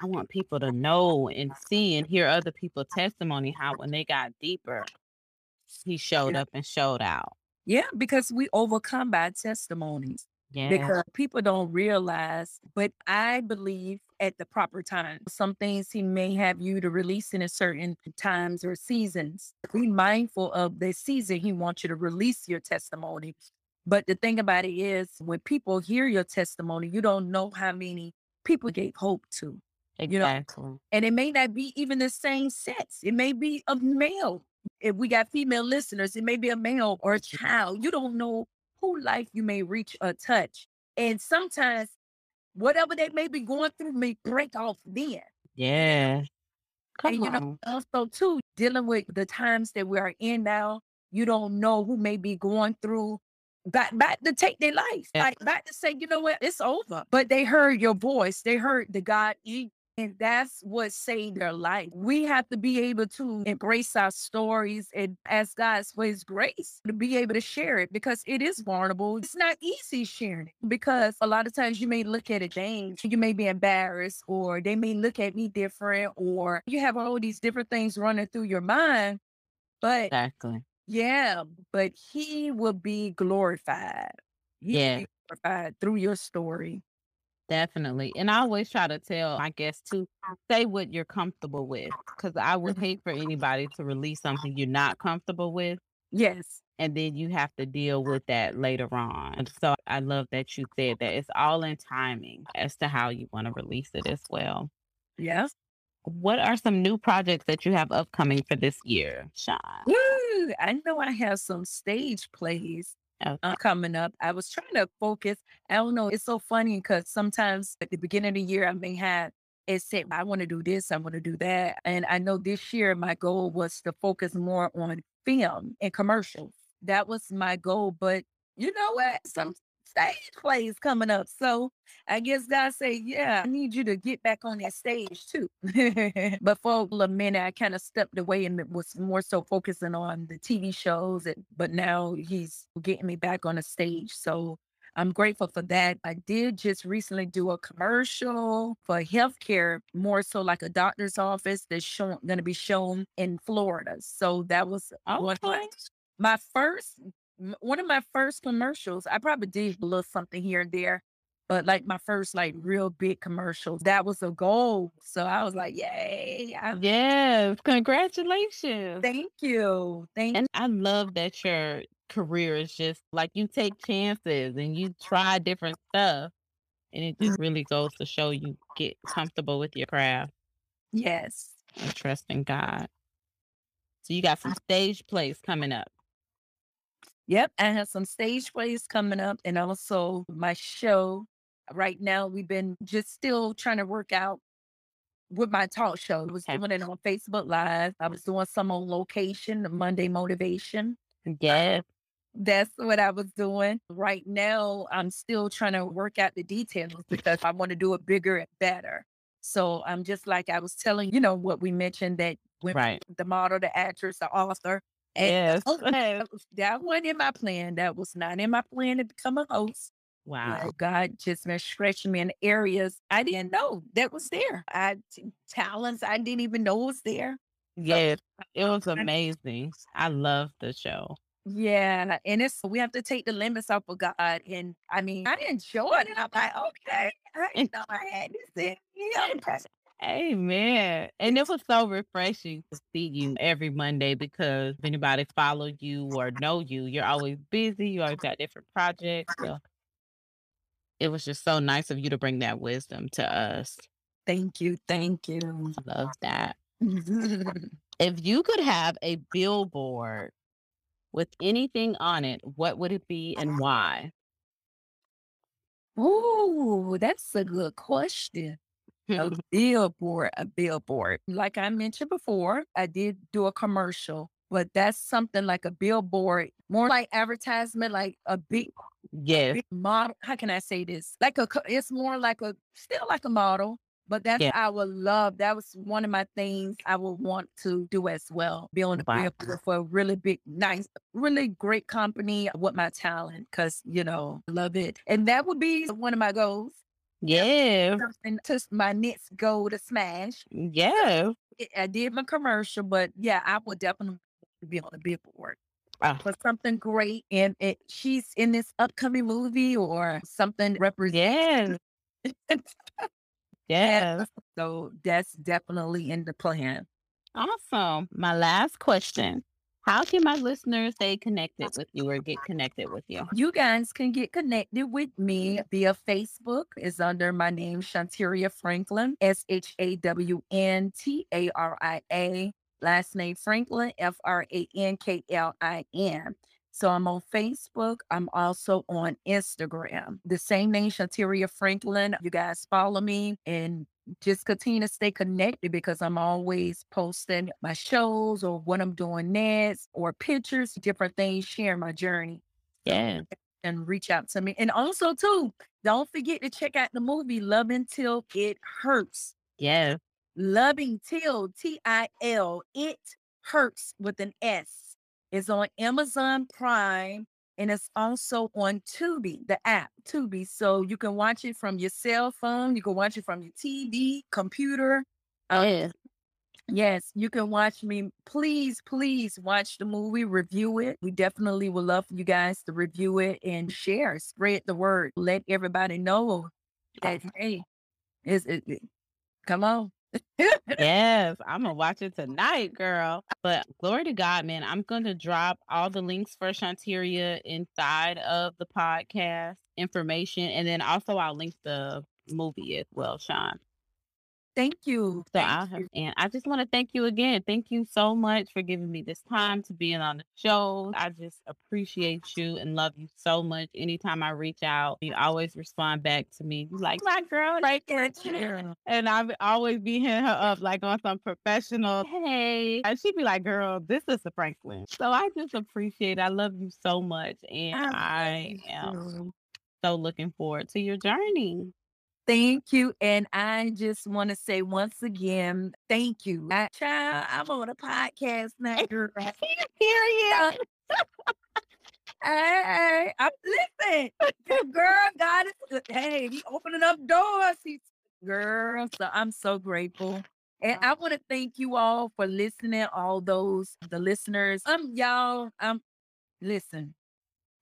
I want people to know and see and hear other people's testimony how when they got deeper, he showed up and showed out. Yeah, because we overcome by testimonies. Yeah. because people don't realize, but I believe at the proper time. Some things he may have you to release in a certain times or seasons. Be mindful of the season he wants you to release your testimony. But the thing about it is, when people hear your testimony, you don't know how many people gave hope to. you know, exactly. And it may not be even the same sex. It may be a male. If we got female listeners, it may be a male or a child. You don't know who life you may reach or touch. And sometimes whatever they may be going through may break off then. Yeah. Come and you know, on. also too, dealing with the times that we are in now, you don't know who may be going through back back to take their life. Yeah. Like back to say, you know what, it's over. But they heard your voice, they heard the God in and that's what saved their life. We have to be able to embrace our stories and ask God for His grace to be able to share it because it is vulnerable. It's not easy sharing it because a lot of times you may look at it, James, you may be embarrassed, or they may look at me different, or you have all these different things running through your mind. But Exactly. yeah, but He will be glorified. He Yeah. be glorified through your story. Definitely. And I always try to tell my guests to say what you're comfortable with. Cause I would mm-hmm. hate for anybody to release something you're not comfortable with. Yes. And then you have to deal with that later on. So I love that you said that it's all in timing as to how you want to release it as well. Yes. What are some new projects that you have upcoming for this year, Sean? Woo! I know I have some stage plays Okay. uh, coming up. I was trying to focus. I don't know. It's so funny because sometimes at the beginning of the year, I may have it said, I want to do this, I want to do that. And I know this year, my goal was to focus more on film and commercials. That was my goal. But you know what? Some stage plays coming up. So I guess God say, yeah, I need you to get back on that stage too. *laughs* but for a minute, I kind of stepped away and was more so focusing on the TV shows. And, but now he's getting me back on the stage. So I'm grateful for that. I did just recently do a commercial for healthcare, more so like a doctor's office that's shown going to be shown in Florida. So that was one of Okay. my first m- one of my first commercials. I probably did a little something here and there, but like my first like real big commercials, that was a goal. So I was like, yay! I, Yes. Congratulations. thank you, thank And I love that your career is just like you take chances and you try different stuff. And it just really goes to show you get comfortable with your craft yes. and trust in God. So you got some stage plays coming up. Yep, I have some stage plays coming up and also my show. Right now, we've been just still trying to work out with my talk show. I was Okay. doing it on Facebook Live. I was doing some on location, Monday Motivation. Yes. That's what I was doing. Right now, I'm still trying to work out the details because I want to do it bigger and better. So I'm just like I was telling you know what we mentioned that when Right. the model, the actress, the author, and Yes. oh, *laughs* that was- that wasn't in my plan. That was not in my plan to become a host. Wow. But God just been stretching me in areas I didn't know that was there. I talents I didn't even know was there. Yes. It was amazing. I love the show. Yeah, and it's we have to take the limits off of God. And I mean, I enjoyed it. And I'm like, okay, I didn't know I had this in me. Okay. Amen. And it was so refreshing to see you every Monday because if anybody follow you or know you, you're always busy. You always got different projects. So it was just so nice of you to bring that wisdom to us. Thank you. Thank you. I love that. *laughs* if you could have a billboard with anything on it, what would it be and why? Ooh, that's a good question. A *laughs* billboard, a billboard. Like I mentioned before, I did do a commercial, but that's something like a billboard, more like advertisement, like a big, yes. big model. How can I say this? Like a, it's more like a, still like a model, but that's Yeah. I would love. That was one of my things I would want to do as well. Be on a Wow. billboard for a really big, nice, really great company with my talent, because you know, love it. And that would be one of my goals. Yeah. Something to my next goal to smash. Yeah. I- did my commercial, but yeah, I would definitely be on the billboard ah. Oh, for something great. And it, she's in this upcoming movie or something represent. yeah. *laughs* Yeah. So that's definitely in the plan. Awesome. My last question. How can my listeners stay connected with you or get connected with you? You guys can get connected with me via Facebook. It's under my name, Shawntaria Franklin, S H A W N T A R I A. Last name Franklin, F R A N K L I N. So I'm on Facebook. I'm also on Instagram. The same name, Shawntaria Franklin. You guys follow me and just continue to stay connected because I'm always posting my shows or what I'm doing next or pictures, different things, sharing my journey Yeah. and reach out to me. And also, too, don't forget to check out the movie Love Until It Hurts. Yeah. Loving Till, T I L, It Hurts with an S. It's on Amazon Prime and it's also on Tubi, the app Tubi. So you can watch it from your cell phone, you can watch it from your TV, computer. Oh, yeah. Yes, you can watch me. Please, please watch the movie, review it. We definitely would love for you guys to review it and share, spread the word, let everybody know that hey, is it, it- come on. Yes. I'm to watch it *laughs* tonight, girl. But glory to God, man. I'm going to drop all the links for Shawntaria inside of the podcast information. And then also I'll link the movie as well, Sean. Thank you. So Thank have, you. and I just want to thank you again. Thank you so much for giving me this time to being on the show. I just appreciate you and love you so much. Anytime I reach out, you always respond back to me. You like my girl, right there. And I always be hitting her up like on some professional, hey. And she'd be like, girl, this is a Franklin. So I just appreciate I love you so much. And I am you. so looking forward to your journey. Thank you. And I just want to say once again, thank you. I, child, I'm on a podcast now, *laughs* girl. *laughs* Period. *laughs* Hey, I'm listen, good girl. God is hey, he opening up doors. He's girl. So I'm so grateful. And I want to thank you all for listening, all those the listeners. Um, y'all, um, listen,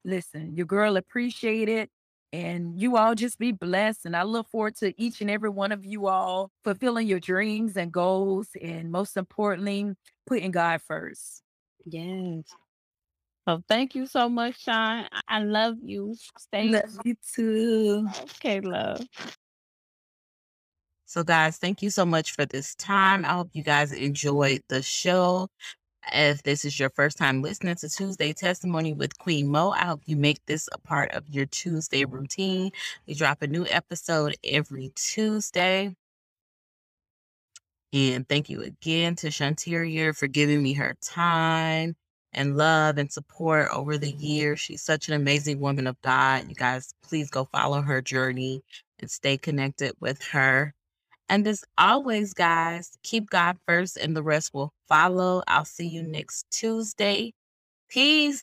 listen, your girl appreciate it. And you all just be blessed. And I look forward to each and every one of you all fulfilling your dreams and goals. And most importantly, putting God first. Yes. So thank you so much, Sean. I- I love you. Stay Love you too. okay, love. So, guys, thank you so much for this time. I hope you guys enjoyed the show. If this is your first time listening to Tuesday Testimony with Queen Mo, I hope you make this a part of your Tuesday routine. We drop a new episode every Tuesday. And thank you again to Shawntaria for giving me her time and love and support over the years. She's such an amazing woman of God. You guys, please go follow her journey and stay connected with her. And as always, guys, keep God first and the rest will follow. I'll see you next Tuesday. Peace.